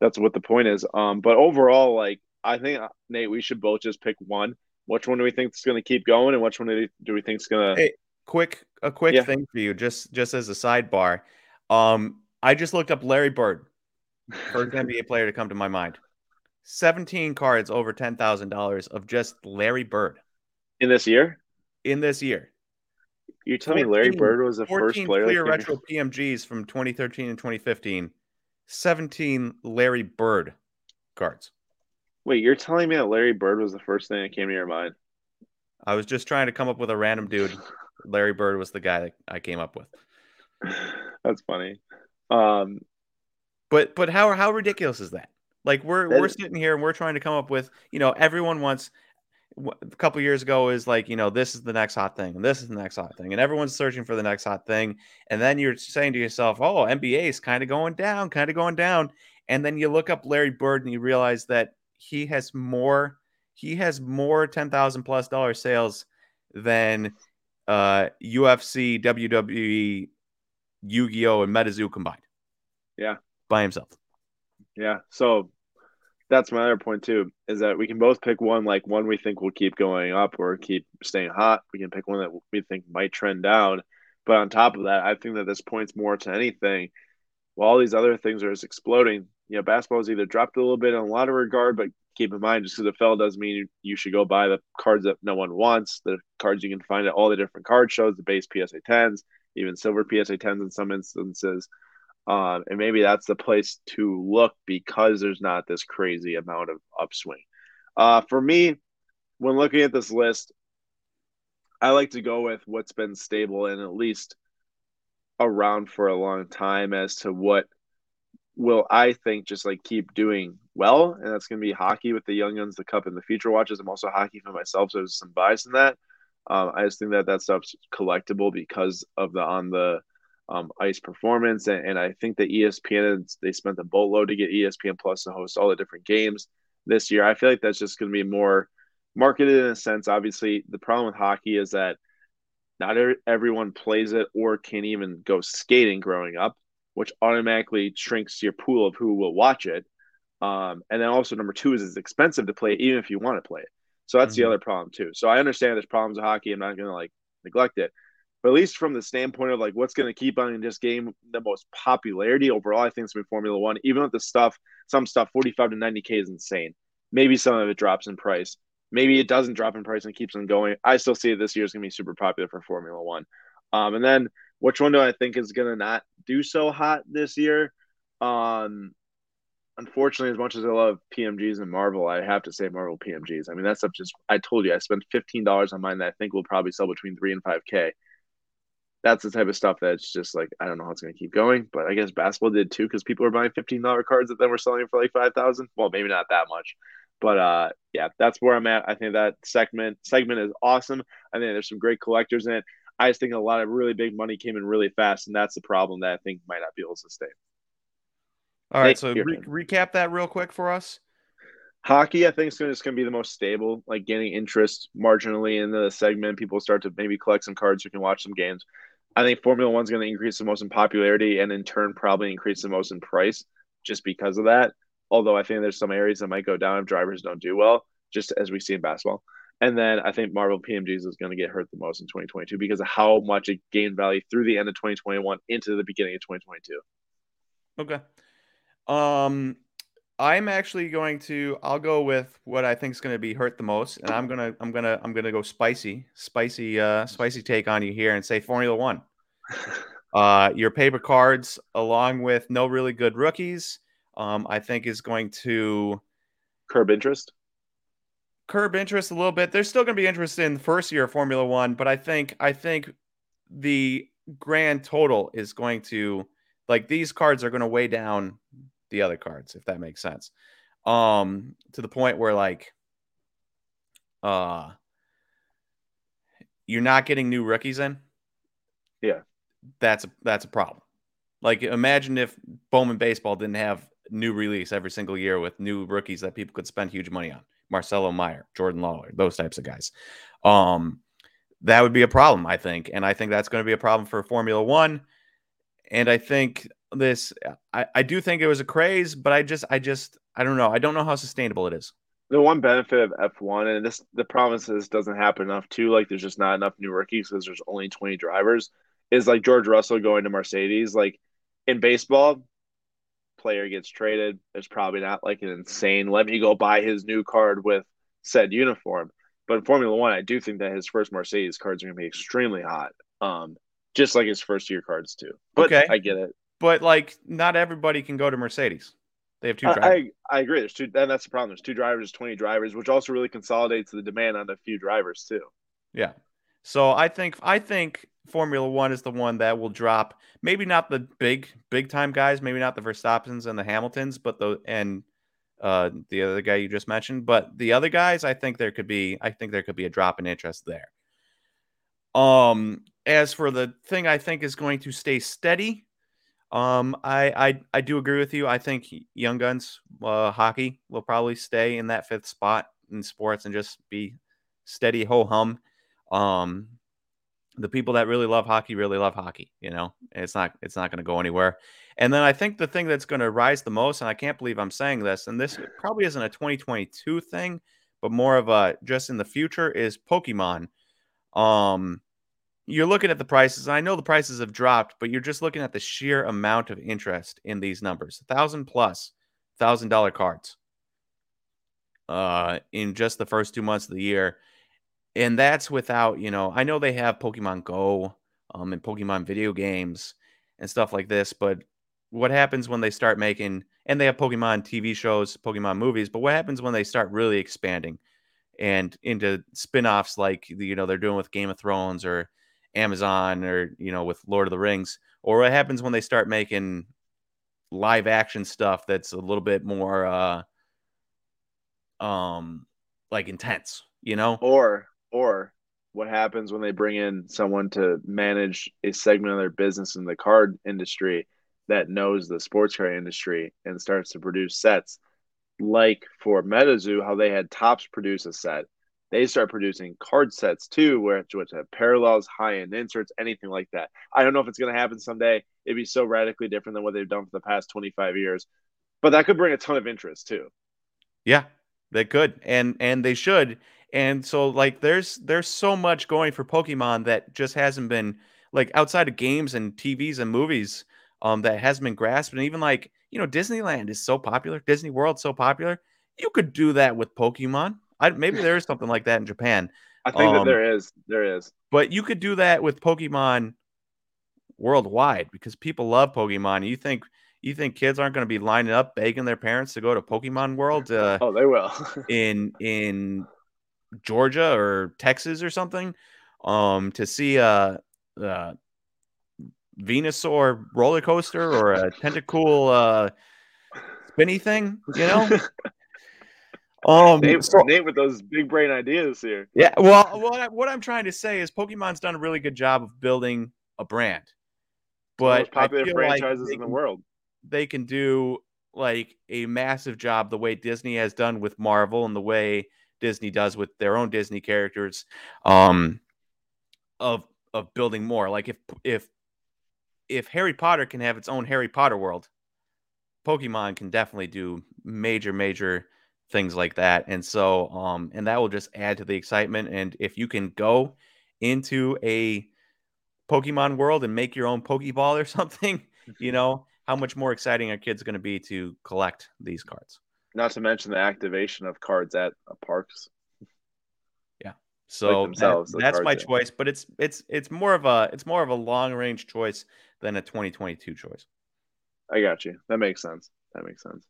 Speaker 1: that's what the point is. Um, but overall, like I think Nate, we should both just pick one. Which one do we think is going to keep going, and which one do we think is going to?
Speaker 2: Hey, quick, a quick yeah. thing for you, just just as a sidebar. Um, I just looked up Larry Bird, first NBA player to come to my mind. 17 cards over $10,000 of just Larry Bird.
Speaker 1: In this year?
Speaker 2: In this year.
Speaker 1: You're telling 14, me Larry Bird was the first player?
Speaker 2: clear retro PMGs from 2013 and 2015. 17 Larry Bird cards.
Speaker 1: Wait, you're telling me that Larry Bird was the first thing that came to your mind?
Speaker 2: I was just trying to come up with a random dude. Larry Bird was the guy that I came up with.
Speaker 1: That's funny. Um,
Speaker 2: but but how how ridiculous is that? Like we're we're sitting here and we're trying to come up with you know everyone wants a couple years ago is like you know this is the next hot thing and this is the next hot thing and everyone's searching for the next hot thing and then you're saying to yourself oh nba is kind of going down kind of going down and then you look up larry bird and you realize that he has more he has more 10,000 plus dollar sales than uh ufc wwe yu-gi-oh and metazoo combined.
Speaker 1: Yeah.
Speaker 2: By himself.
Speaker 1: Yeah. So that's my other point too is that we can both pick one like one we think will keep going up or keep staying hot. We can pick one that we think might trend down. But on top of that i think that this points more to anything. While all these other things are just exploding you know basketball has either dropped a little bit in a lot of regard but keep in mind just because it fell doesn't mean you should go buy the cards that no one wants the cards you can find at all the different card shows the base psa 10s even silver psa 10s in some instances um, and maybe that's the place to look because there's not this crazy amount of upswing. Uh, for me, when looking at this list, I like to go with what's been stable and at least around for a long time as to what will I think just like keep doing well, and that's going to be hockey with the Young Guns, the Cup, and the Future Watches. I'm also hockey for myself, so there's some bias in that. Um, I just think that that stuff's collectible because of the on the um, ice performance. And, and, I think that ESPN they spent a boatload to get ESPN Plus to host all the different games this year. I feel like that's just going to be more marketed in a sense. Obviously, the problem with hockey is that not everyone plays it or can even go skating growing up, which automatically shrinks your pool of who will watch it. Um, and then also number two is it's expensive to play even if you want to play it. So that's mm-hmm. the other problem too. So I understand there's problems with hockey. I'm not going to like neglect it. But at least from the standpoint of like what's going to keep on in this game the most popularity overall, I think it's been Formula One. Even with the stuff, some stuff, 45 to 90K is insane. Maybe some of it drops in price. Maybe it doesn't drop in price and keeps on going. I still see it this year is going to be super popular for Formula One. Um, and then which one do I think is going to not do so hot this year? Um, unfortunately, as much as I love PMGs and Marvel, I have to say Marvel PMGs. I mean, that stuff just, I told you, I spent $15 on mine that I think will probably sell between three and 5K that's the type of stuff that's just like I don't know how it's going to keep going, but I guess basketball did too because people are buying fifteen dollar cards that then were selling for like five thousand. Well, maybe not that much, but uh, yeah, that's where I'm at. I think that segment segment is awesome. I think there's some great collectors in it. I just think a lot of really big money came in really fast, and that's the problem that I think might not be able to sustain.
Speaker 2: All right, so re- recap that real quick for us.
Speaker 1: Hockey, I think, is going to be the most stable, like getting interest marginally in the segment. People start to maybe collect some cards, you can watch some games. I think Formula One's going to increase the most in popularity and in turn probably increase the most in price just because of that. Although I think there's some areas that might go down if drivers don't do well, just as we see in basketball. And then I think Marvel PMGs is going to get hurt the most in 2022 because of how much it gained value through the end of 2021 into the beginning of 2022.
Speaker 2: Okay. Um, I'm actually going to. I'll go with what I think is going to be hurt the most, and I'm gonna. I'm gonna. I'm gonna go spicy, spicy, uh, spicy take on you here, and say Formula One. Uh, your paper cards, along with no really good rookies, um, I think is going to
Speaker 1: curb interest.
Speaker 2: Curb interest a little bit. There's still going to be interest in the first year of Formula One, but I think I think the grand total is going to like these cards are going to weigh down the other cards, if that makes sense. Um, to the point where like uh you're not getting new rookies in.
Speaker 1: Yeah.
Speaker 2: That's a that's a problem. Like imagine if Bowman baseball didn't have new release every single year with new rookies that people could spend huge money on. Marcelo Meyer, Jordan Lawlar, those types of guys. Um, that would be a problem, I think. And I think that's going to be a problem for Formula One. And I think this I, I do think it was a craze, but I just I just I don't know. I don't know how sustainable it is.
Speaker 1: The one benefit of F1 and this the promise is this doesn't happen enough too, like there's just not enough new rookies because there's only 20 drivers, is like George Russell going to Mercedes. Like in baseball, player gets traded. There's probably not like an insane let me go buy his new card with said uniform. But in Formula One, I do think that his first Mercedes cards are gonna be extremely hot. Um, just like his first year cards too. But okay. I get it
Speaker 2: but like not everybody can go to Mercedes. They have two
Speaker 1: drivers. I, I agree. There's two, and that's the problem. There's two drivers, 20 drivers, which also really consolidates the demand on a few drivers too.
Speaker 2: Yeah. So I think I think Formula One is the one that will drop. Maybe not the big big time guys. Maybe not the Verstappens and the Hamiltons, but the and uh, the other guy you just mentioned. But the other guys, I think there could be, I think there could be a drop in interest there. Um, as for the thing I think is going to stay steady, um, I I I do agree with you. I think Young Guns uh, hockey will probably stay in that fifth spot in sports and just be steady ho hum. Um, the people that really love hockey really love hockey. You know, it's not it's not going to go anywhere. And then I think the thing that's going to rise the most, and I can't believe I'm saying this, and this probably isn't a 2022 thing, but more of a just in the future, is Pokemon. Um, you're looking at the prices. I know the prices have dropped, but you're just looking at the sheer amount of interest in these numbers. A thousand plus, thousand dollar cards. Uh, in just the first two months of the year, and that's without you know. I know they have Pokemon Go, um, and Pokemon video games and stuff like this, but what happens when they start making and they have Pokemon TV shows, Pokemon movies, but what happens when they start really expanding and into spin-offs like you know they're doing with Game of Thrones or Amazon or you know with Lord of the Rings or what happens when they start making live action stuff that's a little bit more uh um like intense, you know?
Speaker 1: Or or what happens when they bring in someone to manage a segment of their business in the card industry that knows the sports car industry and starts to produce sets like for MetaZoo, how they had Topps produce a set. They start producing card sets too, where which have parallels, high end inserts, anything like that. I don't know if it's going to happen someday. It'd be so radically different than what they've done for the past 25 years, but that could bring a ton of interest too.
Speaker 2: Yeah, they could, and and they should. And so, like, there's there's so much going for Pokemon that just hasn't been like outside of games and TVs and movies um, that hasn't been grasped. And even like, you know, Disneyland is so popular, Disney World so popular. You could do that with Pokemon. I, maybe there is something like that in Japan.
Speaker 1: I think um, that there is. There is.
Speaker 2: But you could do that with Pokemon worldwide because people love Pokemon. You think you think kids aren't going to be lining up begging their parents to go to Pokemon World? Uh,
Speaker 1: oh, they will.
Speaker 2: in in Georgia or Texas or something, um, to see a, a Venusaur roller coaster or a Tentacool uh, spinny thing, you know?
Speaker 1: Um, Nate, so, Nate with those big brain ideas here.
Speaker 2: Yeah, well, what, I, what I'm trying to say is Pokemon's done a really good job of building a brand, but
Speaker 1: popular franchises like in the world.
Speaker 2: They can do like a massive job the way Disney has done with Marvel and the way Disney does with their own Disney characters, um, of of building more. Like if if if Harry Potter can have its own Harry Potter world, Pokemon can definitely do major, major things like that. And so, um, and that will just add to the excitement. And if you can go into a Pokemon world and make your own Pokeball or something, you know, how much more exciting are kids going to be to collect these cards?
Speaker 1: Not to mention the activation of cards at parks. Yeah.
Speaker 2: So like that, that's my choice, but it's it's it's more of a it's more of a long range choice than a 2022 choice.
Speaker 1: I got you. That makes sense. That makes sense.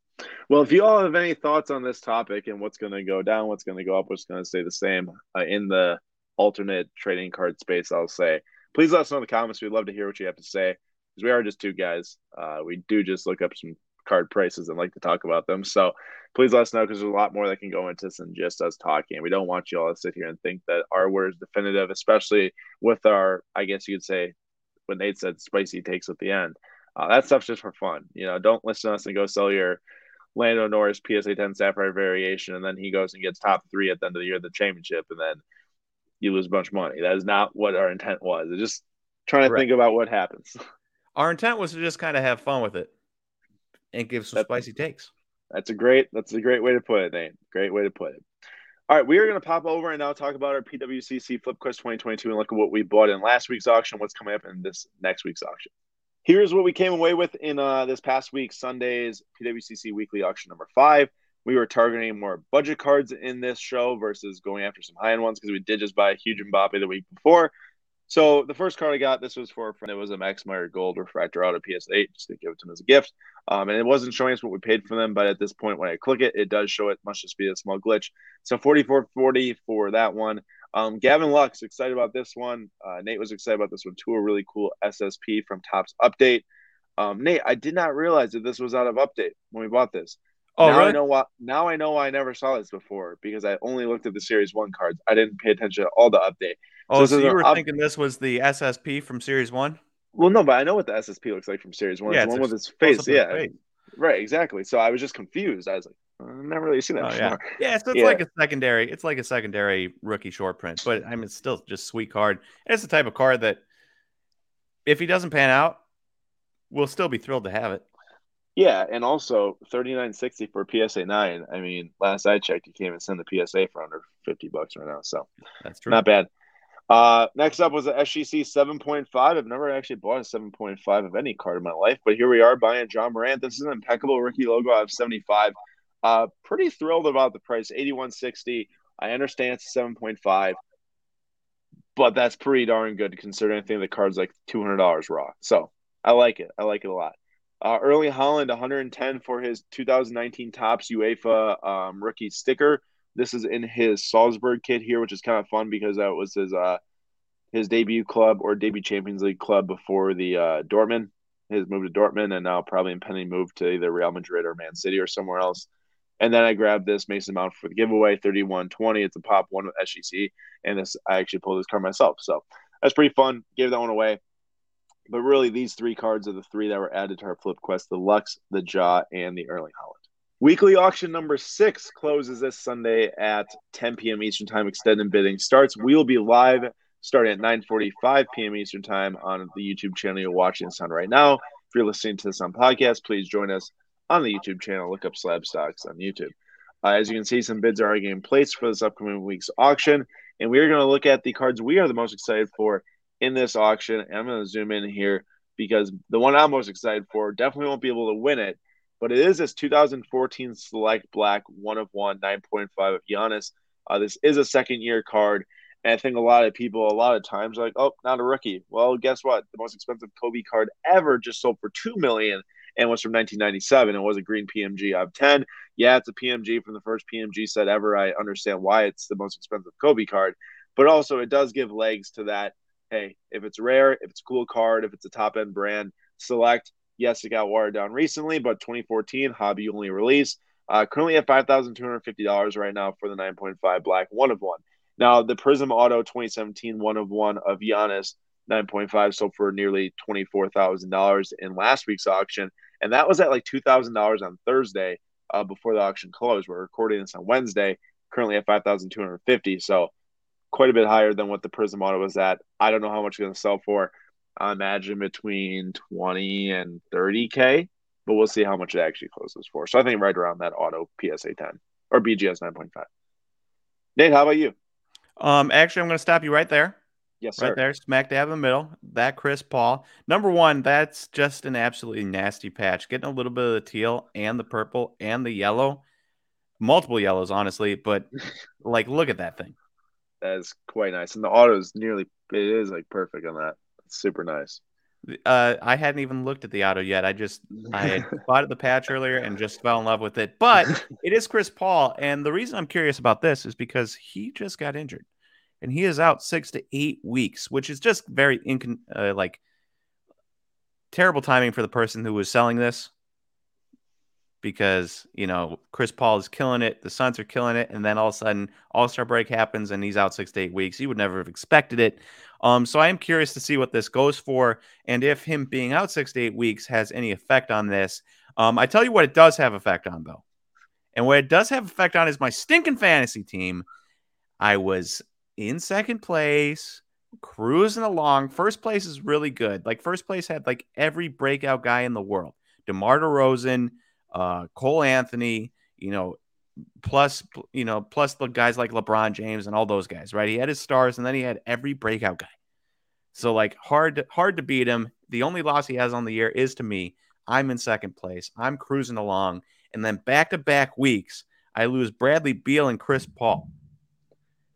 Speaker 1: Well, if you all have any thoughts on this topic and what's going to go down, what's going to go up, what's going to stay the same uh, in the alternate trading card space, I'll say, please let us know in the comments. We'd love to hear what you have to say because we are just two guys. Uh, we do just look up some card prices and like to talk about them. So please let us know because there's a lot more that can go into this than just us talking. We don't want you all to sit here and think that our word is definitive, especially with our, I guess you could say, when Nate said spicy takes at the end. Uh, that stuff's just for fun. You know, don't listen to us and go sell your Lando Norris PSA 10 Sapphire variation, and then he goes and gets top three at the end of the year of the championship, and then you lose a bunch of money. That is not what our intent was. It's just trying to right. think about what happens.
Speaker 2: Our intent was to just kind of have fun with it and give some that's, spicy takes.
Speaker 1: That's a great that's a great way to put it, Nate. Great way to put it. All right, we are going to pop over and now talk about our PWCC Flip Quest 2022 and look at what we bought in last week's auction, what's coming up in this next week's auction. Here's what we came away with in uh, this past week, Sunday's PWCC Weekly Auction number five. We were targeting more budget cards in this show versus going after some high end ones because we did just buy a huge Mbappe the week before. So the first card I got, this was for a friend. It was a Max Meyer Gold Refractor Auto PS8, just to give it to him as a gift. Um, and it wasn't showing us what we paid for them, but at this point, when I click it, it does show it. Must just be a small glitch. So 44.40 for that one. Um, Gavin Lux excited about this one. Uh, Nate was excited about this one too. A really cool SSP from Topps Update. Um, Nate, I did not realize that this was out of update when we bought this.
Speaker 2: Oh,
Speaker 1: now
Speaker 2: really?
Speaker 1: I know why. Now I know why I never saw this before because I only looked at the Series One cards. I didn't pay attention to all the update.
Speaker 2: Oh,
Speaker 1: this
Speaker 2: so, you were
Speaker 1: up-
Speaker 2: thinking this was the SSP from Series One?
Speaker 1: Well, no, but I know what the SSP looks like from Series One.
Speaker 2: Yeah,
Speaker 1: it's the
Speaker 2: it's
Speaker 1: one with his face. Yeah,
Speaker 2: face.
Speaker 1: right. Exactly. So I was just confused. I was like, I've never really seen that
Speaker 2: Oh,
Speaker 1: before.
Speaker 2: yeah. Yeah, so it's
Speaker 1: Yeah.
Speaker 2: like a secondary. It's like a secondary rookie short print, but I mean, it's still just sweet card. And it's the type of card that, if he doesn't pan out, we'll still be thrilled to have it.
Speaker 1: Yeah, and also thirty nine sixty for PSA nine. I mean, last I checked, you can't even send the PSA for under fifty bucks right now. So
Speaker 2: That's true.
Speaker 1: not bad. Uh, next up was the SGC seven point five. I've never actually bought a seven point five of any card in my life, but here we are buying Ja Morant. This is an impeccable rookie logo. I have seventy five. Uh, pretty thrilled about the price, eighty one sixty. I understand it's seven point five, but that's pretty darn good considering I think the card's like two hundred dollars raw. So I like it. I like it a lot. Uh, Erling Haaland, 110 for his 2019 Topps UEFA um, rookie sticker. This is in his Salzburg kit here, which is kind of fun because that was his uh, his debut club or debut Champions League club before the uh, Dortmund. His move to Dortmund, and now probably impending move to either Real Madrid or Man City or somewhere else. And then I grabbed this Mason Mount for the giveaway, 3120. It's a pop one with SGC, and this I actually pulled this card myself, so that's pretty fun. Gave that one away. But really, these three cards are the three that were added to our Flip Quest: the Lux, the Ja, and the Erling Haaland. Weekly auction number six closes this Sunday at 10 p.m. Eastern Time. Extended bidding starts. We will be live starting at 9:45 p.m. Eastern Time on the YouTube channel you're watching this on right now. If you're listening to this on podcast, please join us on the YouTube channel. Look up Slabstox on YouTube. Uh, as you can see, some bids are already getting placed for this upcoming week's auction, and we are going to look at the cards we are the most excited for in this auction. And I'm going to zoom in here because the one I'm most excited for definitely won't be able to win it, but it is this 2014 Select Black one of one 9.5 of Giannis. Uh, this is a second year card. And I think a lot of people, a lot of times, are like, oh, not a rookie. Well, guess what? The most expensive Kobe card ever just sold for two million and was from 1997. It was a green PMG of 10. Yeah, it's a PMG from the first PMG set ever. I understand why it's the most expensive Kobe card, but also it does give legs to that. Hey, if it's rare, if it's a cool card, if it's a top end brand, select. Yes, it got watered down recently, but 2014 hobby only release. Uh, currently at five thousand two hundred fifty dollars right now for the 9.5 black one of one. Now the Prizm Auto 2017 one of one of Giannis 9.5 sold for nearly twenty four thousand dollars in last week's auction, and that was at like two thousand dollars on Thursday uh, before the auction closed. We're recording this on Wednesday, currently at five thousand two hundred fifty. So quite a bit higher than what the Prizm Auto was at. I don't know how much it's going to sell for. I imagine between 20 and 30K, but we'll see how much it actually closes for. So I think right around that auto PSA 10 or BGS 9.5. Nate, how about you?
Speaker 2: Um, actually, I'm going to stop you right there.
Speaker 1: Yes, sir.
Speaker 2: Right there, smack dab in the middle. That Chris Paul. Number one, that's just an absolutely nasty patch. Getting a little bit of the teal and the purple and the yellow. Multiple yellows, honestly, but like look at that thing.
Speaker 1: That is quite nice. And the auto is nearly, it is like perfect on that. It's super nice.
Speaker 2: Uh, I hadn't even looked at the auto yet. I just I had bought the patch earlier and just fell in love with it. But it is Chris Paul, and the reason I'm curious about this is because he just got injured, and he is out six to eight weeks, which is just very incon- uh, like terrible timing for the person who was selling this. Because you know Chris Paul is killing it, the Suns are killing it, and then all of a sudden All Star break happens and he's out six to eight weeks. You would never have expected it. Um, so I am curious to see what this goes for and if him being out six to eight weeks has any effect on this. Um, I tell you what, it does have effect on though, and what it does have effect on is my stinking fantasy team. I was in second place, cruising along. First place is really good. Like first place had like every breakout guy in the world: DeMar DeRozan, uh, Cole Anthony. You know, plus you know plus the guys like LeBron James and all those guys, right? He had his stars and then he had every breakout guy. So like hard hard to beat him. The only loss he has on the year is to me. I'm in second place. I'm cruising along and then back to back weeks I lose Bradley Beal and Chris Paul.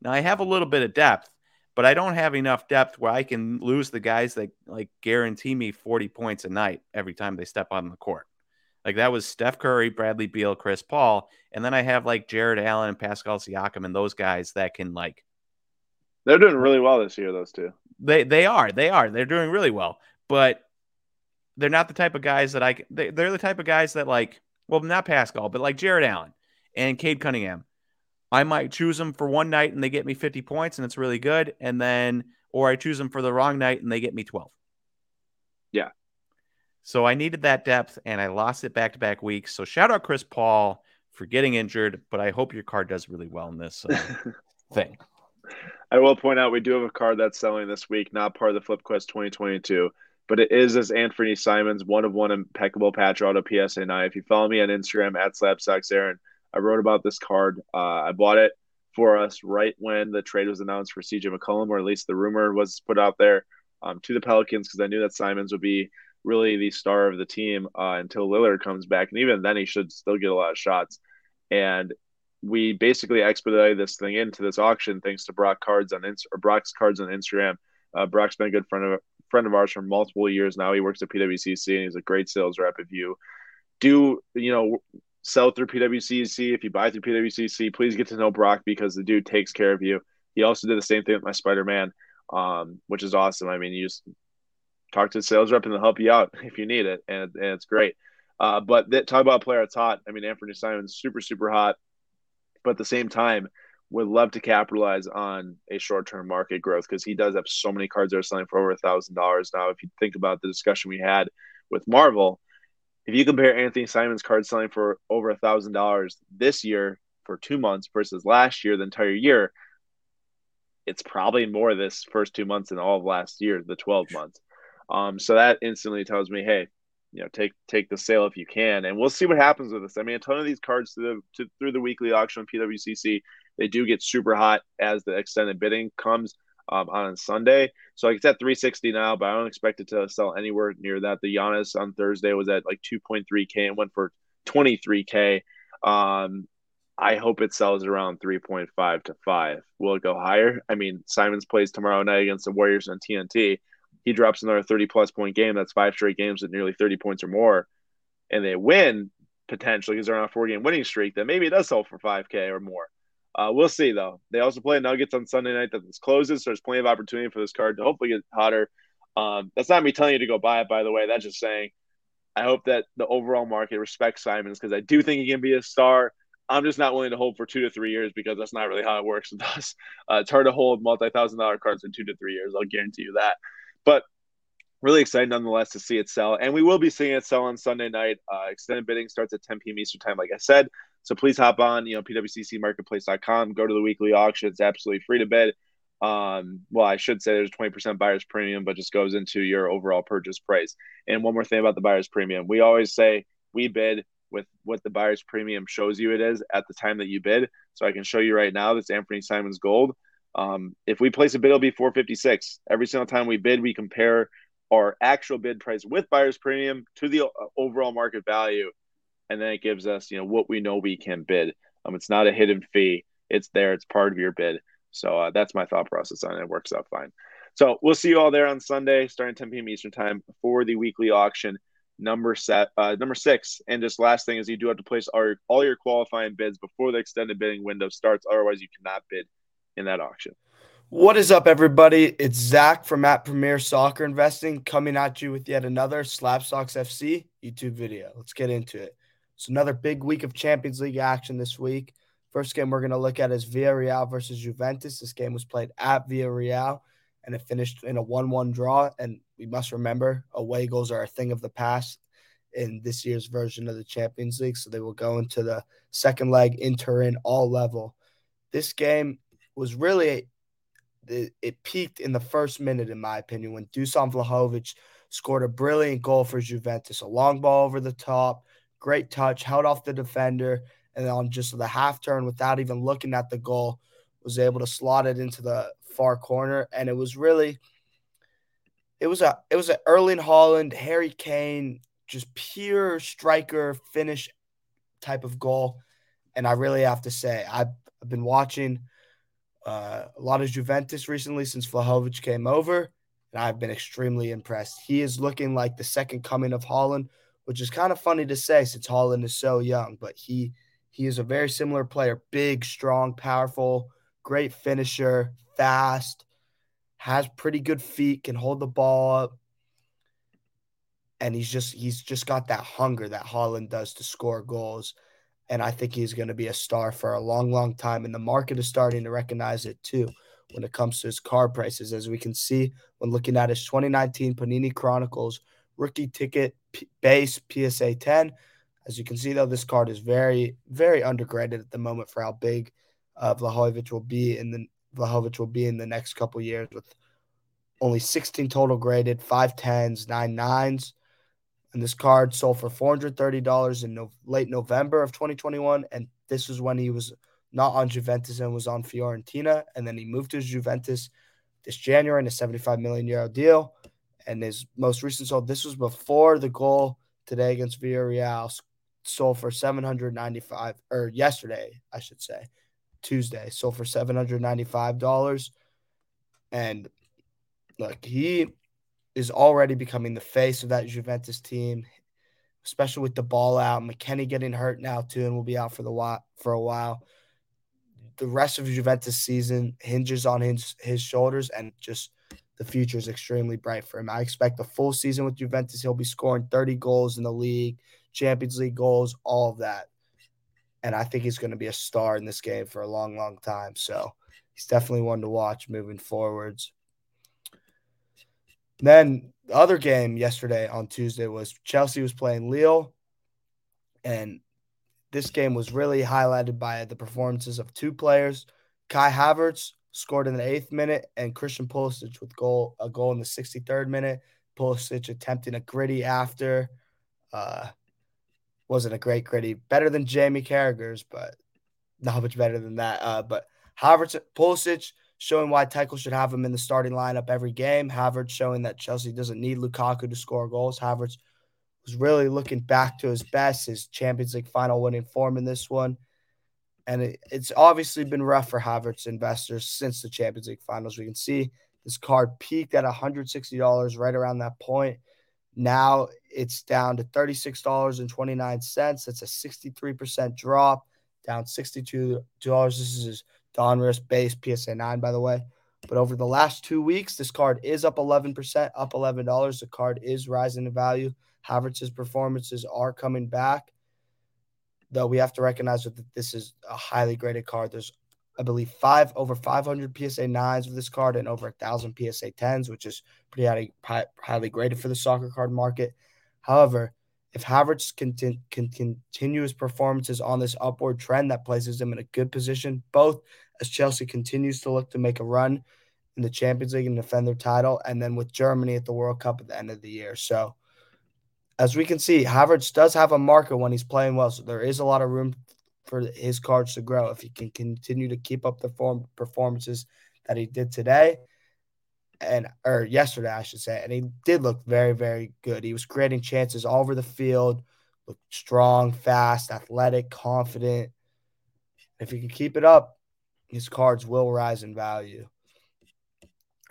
Speaker 2: Now I have a little bit of depth, but I don't have enough depth where I can lose the guys that like guarantee me 40 points a night every time they step on the court. Like that was Steph Curry, Bradley Beal, Chris Paul, and then I have like Jarrett Allen and Pascal Siakam and those guys that can like
Speaker 1: They're doing really well this year, those two.
Speaker 2: they they are they are they're doing really well, but they're not the type of guys that I they, they're the type of guys that like well, not Pascal, but like Jarrett Allen and Cade Cunningham. I might choose them for one night and they get me 50 points and it's really good. And then, or I choose them for the wrong night and they get me 12.
Speaker 1: Yeah.
Speaker 2: So I needed that depth and I lost it back to back weeks. So shout out Chris Paul for getting injured, but I hope your card does really well in this uh, thing.
Speaker 1: I will point out we do have a card that's selling this week, not part of the Flip Quest 2022, but it is as Anfernee Simons, one of one impeccable patch auto PSA 9. If you follow me on Instagram at Aaron, I wrote about this card. Uh, I bought it for us right when the trade was announced for CJ McCollum, or at least the rumor was put out there um, to the Pelicans because I knew that Simons would be really the star of the team uh, until Lillard comes back, and even then he should still get a lot of shots. And we basically expedited this thing into this auction thanks to Brock Cards on Inst- or Brock's Cards on Instagram. Uh, Brock's been a good friend of friend of ours for multiple years now. He works at PWCC and he's a great sales rep. If you do, you know, sell through PWCC, if you buy through PWCC, please get to know Brock because the dude takes care of you. He also did the same thing with my Spider Man, um, which is awesome. I mean, you just talk to the sales rep and they'll help you out if you need it, and, and it's great. Uh, but that, talk about a player that's hot. I mean, Anfernee Simons super super hot, but at the same time, would love to capitalize on a short term market growth because he does have so many cards that are selling for over a thousand dollars now. If you think about the discussion we had with Marvel, if you compare Anfernee Simons card selling for over a thousand dollars this year for two months versus last year, the entire year, it's probably more this first two months than all of last year, the 12 months. Um, so that instantly tells me, hey, you know, take take the sale if you can, and we'll see what happens with this. I mean, a ton of these cards through the to, through the weekly auction on PWCC, they do get super hot as the extended bidding comes um, on Sunday. So like it's at 360 now, but I don't expect it to sell anywhere near that. The Giannis on Thursday was at like 2.3k and went for 23k. Um, I hope it sells around 3.5 to 5. Will it go higher? I mean, Simons plays tomorrow night against the Warriors on TNT he drops another 30 plus point game. That's five straight games at nearly 30 points or more, and they win potentially because they're on a four game winning streak, then maybe it does sell for 5K or more. Uh, we'll see though. They also play Nuggets on Sunday night that this closes, so there's plenty of opportunity for this card to hopefully get hotter. Um, that's not me telling you to go buy it, by the way. That's just saying I hope that the overall market respects Simons because I do think he can be a star. I'm just not willing to hold for two to three years because that's not really how it works with us. Uh, it's hard to hold multi thousand dollar cards in two to three years. I'll guarantee you that. But really excited nonetheless to see it sell. And we will be seeing it sell on Sunday night. Uh, extended bidding starts at 10 p.m. Eastern time, like I said. So please hop on, you know, pwccmarketplace.com, go to the weekly auction. It's absolutely free to bid. Um, well, I should say there's 20% buyer's premium, but just goes into your overall purchase price. And one more thing about the buyer's premium. We always say we bid with what the buyer's premium shows you it is at the time that you bid. So I can show you right now this Anfernee Simons Gold. Um, if we place a bid, it'll be 456. Every single time we bid, we compare our actual bid price with buyer's premium to the uh, overall market value, and then it gives us you know what we know we can bid. Um, it's not a hidden fee; it's there. It's part of your bid. So uh, that's my thought process on it. it. Works out fine. So we'll see you all there on Sunday, starting 10 p.m. Eastern time for the weekly auction number set uh, number six. And just last thing is you do have to place all your, all your qualifying bids before the extended bidding window starts. Otherwise, you cannot bid in that auction.
Speaker 3: What is up, everybody? It's Zach from at Premier Soccer Investing coming at you with yet another Slabstox FC YouTube video. Let's get into it. It's another big week of Champions League action this week. First game we're going to look at is Villarreal versus Juventus. This game was played at Villarreal and it finished in a 1 1 draw. And we must remember away goals are a thing of the past in this year's version of the Champions League. So they will go into the second leg in Turin all level. This game was really it, it peaked in the first minute, in my opinion, when Dusan Vlahovic scored a brilliant goal for Juventus. A long ball over the top, great touch, held off the defender, and then on just the half turn without even looking at the goal, was able to slot it into the far corner. And it was really it was a it was an Erling Haaland, Harry Kane, just pure striker finish type of goal. And I really have to say, I've, I've been watching – uh, a lot of Juventus recently since Vlahovic came over, and I've been extremely impressed. He is looking like the second coming of Haaland, which is kind of funny to say since Haaland is so young, but he he is a very similar player, big, strong, powerful, great finisher, fast, has pretty good feet, can hold the ball up. and he's just he's just got that hunger that Haaland does to score goals. And I think he's going to be a star for a long, long time. And the market is starting to recognize it too when it comes to his card prices, as we can see when looking at his 2019 Panini Chronicles rookie ticket P- base PSA 10. As you can see, though, this card is very, very undergraded at the moment for how big uh, Vlahovic will be in the Vlahovic will be in the next couple years with only 16 total graded, five tens, nine nines. And this card sold for $430 in no, late November of 2021. And this was when he was not on Juventus and was on Fiorentina. And then he moved to Juventus this January in a 75 million euro deal. And his most recent sold, this was before the goal today against Villarreal, sold for 795 or yesterday, I should say, Tuesday, sold for $795. And look, he is already becoming the face of that Juventus team, especially with the ball out. McKennie getting hurt now too, and will be out for the while, for a while. The rest of Juventus season hinges on his his shoulders, and just the future is extremely bright for him. I expect a full season with Juventus. He'll be scoring 30 goals in the league, Champions League goals, all of that. And I think he's going to be a star in this game for a long, long time. So he's definitely one to watch moving forwards. Then the other game yesterday on Tuesday was Chelsea was playing Lille, and this game was really highlighted by the performances of two players. Kai Havertz scored in the eighth minute, and Christian Pulisic with goal a goal in the 63rd minute. Pulisic attempting a griddy after. Uh, wasn't a great griddy, better than Jamie Carragher's, but not much better than that. Uh, but Havertz, Pulisic showing why Tuchel should have him in the starting lineup every game. Havertz showing that Chelsea doesn't need Lukaku to score goals. Havertz was really looking back to his best, his Champions League final winning form in this one. And it, it's obviously been rough for Havertz investors since the Champions League finals. We can see this card peaked at $160 right around that point. Now it's down to $36.29. That's a 63% drop, down $62. This is Donruss base PSA 9, by the way. But over the last two weeks, this card is up 11%, up $11. The card is rising in value. Havertz's performances are coming back, though we have to recognize that this is a highly graded card. There's, I believe, five over 500 PSA 9s of this card and over a 1,000 PSA 10s, which is pretty highly, highly graded for the soccer card market. However, if Havertz can, can continue his performances on this upward trend, that places him in a good position, both as Chelsea continues to look to make a run in the Champions League and defend their title, and then with Germany at the World Cup at the end of the year. So, as we can see, Havertz does have a marker when he's playing well, so there is a lot of room for his cards to grow if he can continue to keep up the form performances that he did today and or yesterday, I should say. And he did look very, very good. He was creating chances all over the field, looked strong, fast, athletic, confident. If he can keep it up, his cards will rise in value.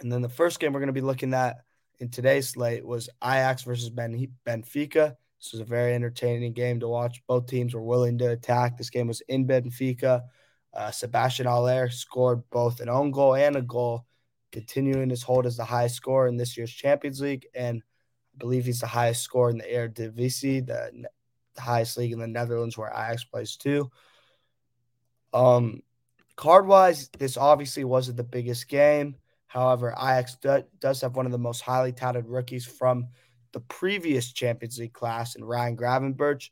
Speaker 3: And then the first game we're going to be looking at in today's slate was Ajax versus ben- Benfica. This was a very entertaining game to watch. Both teams were willing to attack. This game was in Benfica. Uh, Sébastien Haller scored both an own goal and a goal continuing his hold as the highest scorer in this year's Champions League, and I believe he's the highest scorer in the Eredivisie, the, the highest league in the Netherlands, where Ajax plays too. Um, card wise, this obviously wasn't the biggest game. However, Ajax do, does have one of the most highly touted rookies from the previous Champions League class in Ryan Gravenberch.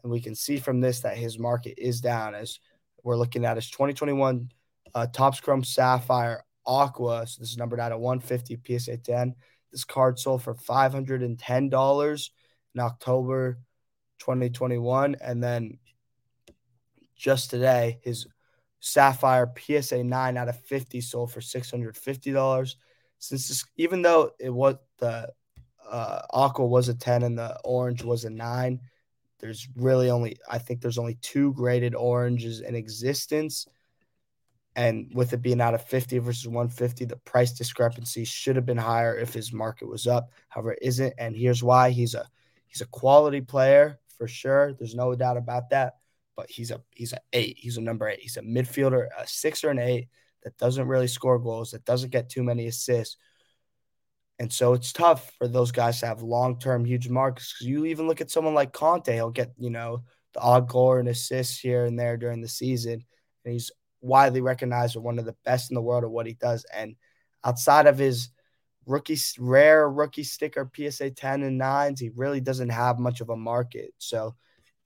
Speaker 3: And we can see from this that his market is down as we're looking at his 2021 uh, Topps Chrome Sapphire Aqua. So this is numbered out at 150 PSA 10. This card sold for $510 in October 2021. And then just today, his Sapphire PSA 9 out of 50 sold for $650. Since this, even though it was the uh, Aqua was a 10 and the orange was a 9, there's really only, I think there's only two graded oranges in existence. And with it being out of 50 versus 150, the price discrepancy should have been higher if his market was up. However, it isn't. And here's why he's a he's a quality player for sure. There's no doubt about that. But he's a he's an eight. He's a number eight. He's a midfielder, a six or an eight that doesn't really score goals, that doesn't get too many assists. And so it's tough for those guys to have long term huge marks. Because you even look at someone like Kanté, he'll get, you know, the odd goal and assists here and there during the season. And he's widely recognized as one of the best in the world at what he does. And outside of his rookie rare rookie sticker PSA 10 and 9s, he really doesn't have much of a market. So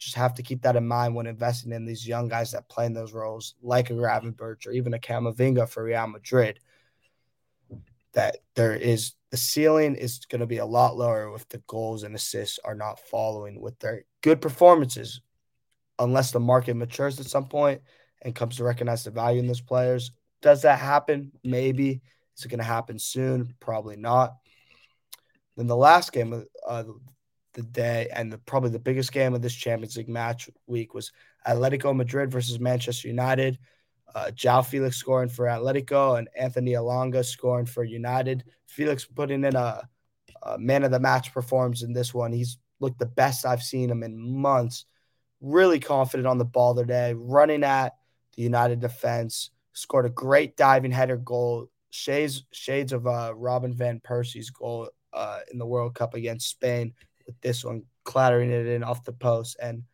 Speaker 3: just have to keep that in mind when investing in these young guys that play in those roles, like a Gravenberch or even a Camavinga for Real Madrid. That there is the ceiling is going to be a lot lower if the goals and assists are not following with their good performances, unless the market matures at some point and comes to recognize the value in those players. Does that happen? Maybe. Is it going to happen soon? Probably not. Then the last game of uh, the day and the, probably the biggest game of this Champions League match week was Atletico Madrid versus Manchester United. Uh, João Felix scoring for Atletico and Anthony Elanga scoring for United. Felix putting in a, a man of the match performance in this one. He's looked the best I've seen him in months. Really confident on the ball today, running at the United defense. Scored a great diving header goal. Shades shades of uh, Robin van Persie's goal uh, in the World Cup against Spain. With this one clattering it in off the post, and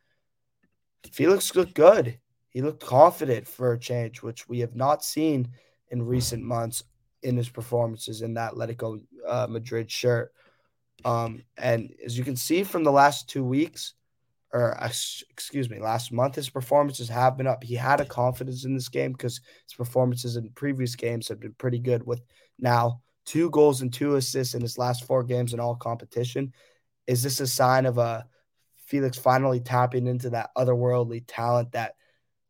Speaker 3: Felix looked good. He looked confident for a change, which we have not seen in recent months in his performances in that Atletico uh, Madrid shirt. Um, and as you can see from the last two weeks, or excuse me, last month, his performances have been up. He had a confidence in this game because his performances in previous games have been pretty good. With now two goals and two assists in his last four games in all competition, is this a sign of a Felix finally tapping into that otherworldly talent that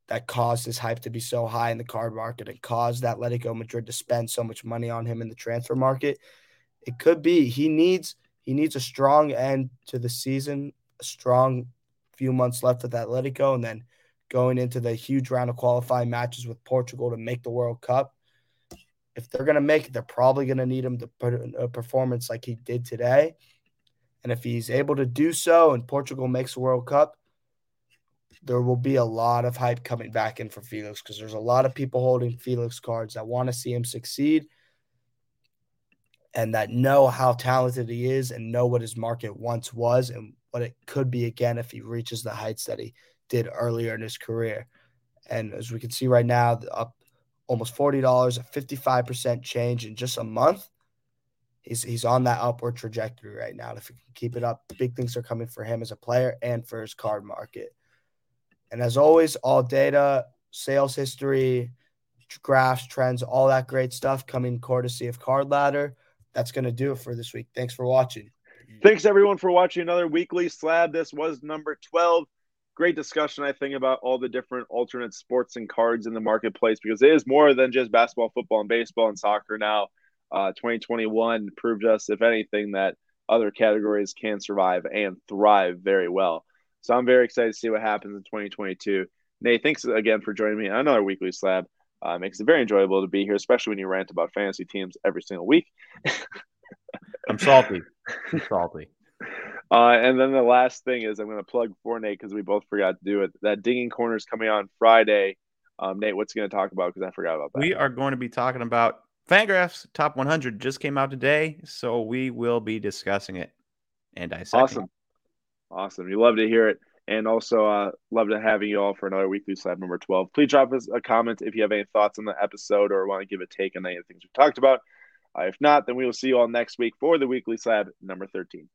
Speaker 3: that caused his hype to be so high in the card market and caused Atletico Madrid to spend so much money on him in the transfer market. It could be he needs he needs a strong end to the season, a strong few months left with Atletico, and then going into the huge round of qualifying matches with Portugal to make the World Cup. If they're going to make it, they're probably going to need him to put in a performance like he did today. And if he's able to do so and Portugal makes the World Cup, there will be a lot of hype coming back in for Felix because there's a lot of people holding Felix cards that want to see him succeed and that know how talented he is and know what his market once was and what it could be again if he reaches the heights that he did earlier in his career. And as we can see right now, up almost $40, a 55% change in just a month. He's, he's on that upward trajectory right now. If he can keep it up, big things are coming for him as a player and for his card market. And as always, all data, sales history, graphs, trends, all that great stuff coming courtesy of Card Ladder. That's going to do it for this week. Thanks for watching.
Speaker 1: Thanks everyone for watching another weekly slab. This was number 12. Great discussion, I think, about all the different alternate sports and cards in the marketplace because it is more than just basketball, football, and baseball and soccer now. Uh, 2021 proved us, if anything, that other categories can survive and thrive very well. So I'm very excited to see what happens in 2022. Nate, thanks again for joining me on another weekly slab. Uh, makes it very enjoyable to be here, especially when you rant about fantasy teams every single week.
Speaker 2: I'm salty. I'm salty.
Speaker 1: Uh, and then the last thing is I'm going to plug for Nate because we both forgot to do it. That Dinging Corner is coming on Friday. Um, Nate, what's going to talk about? Because I forgot about that.
Speaker 2: We are going to be talking about Fangraphs Top 100 just came out today, so we will be discussing it and I dissecting.
Speaker 1: Awesome. Awesome. You love to hear it. And also, uh, love to having you all for another weekly slab number 12. Please drop us a comment if you have any thoughts on the episode or want to give a take on any of the things we talked about. Uh, if not, then we will see you all next week for the weekly slab number 13.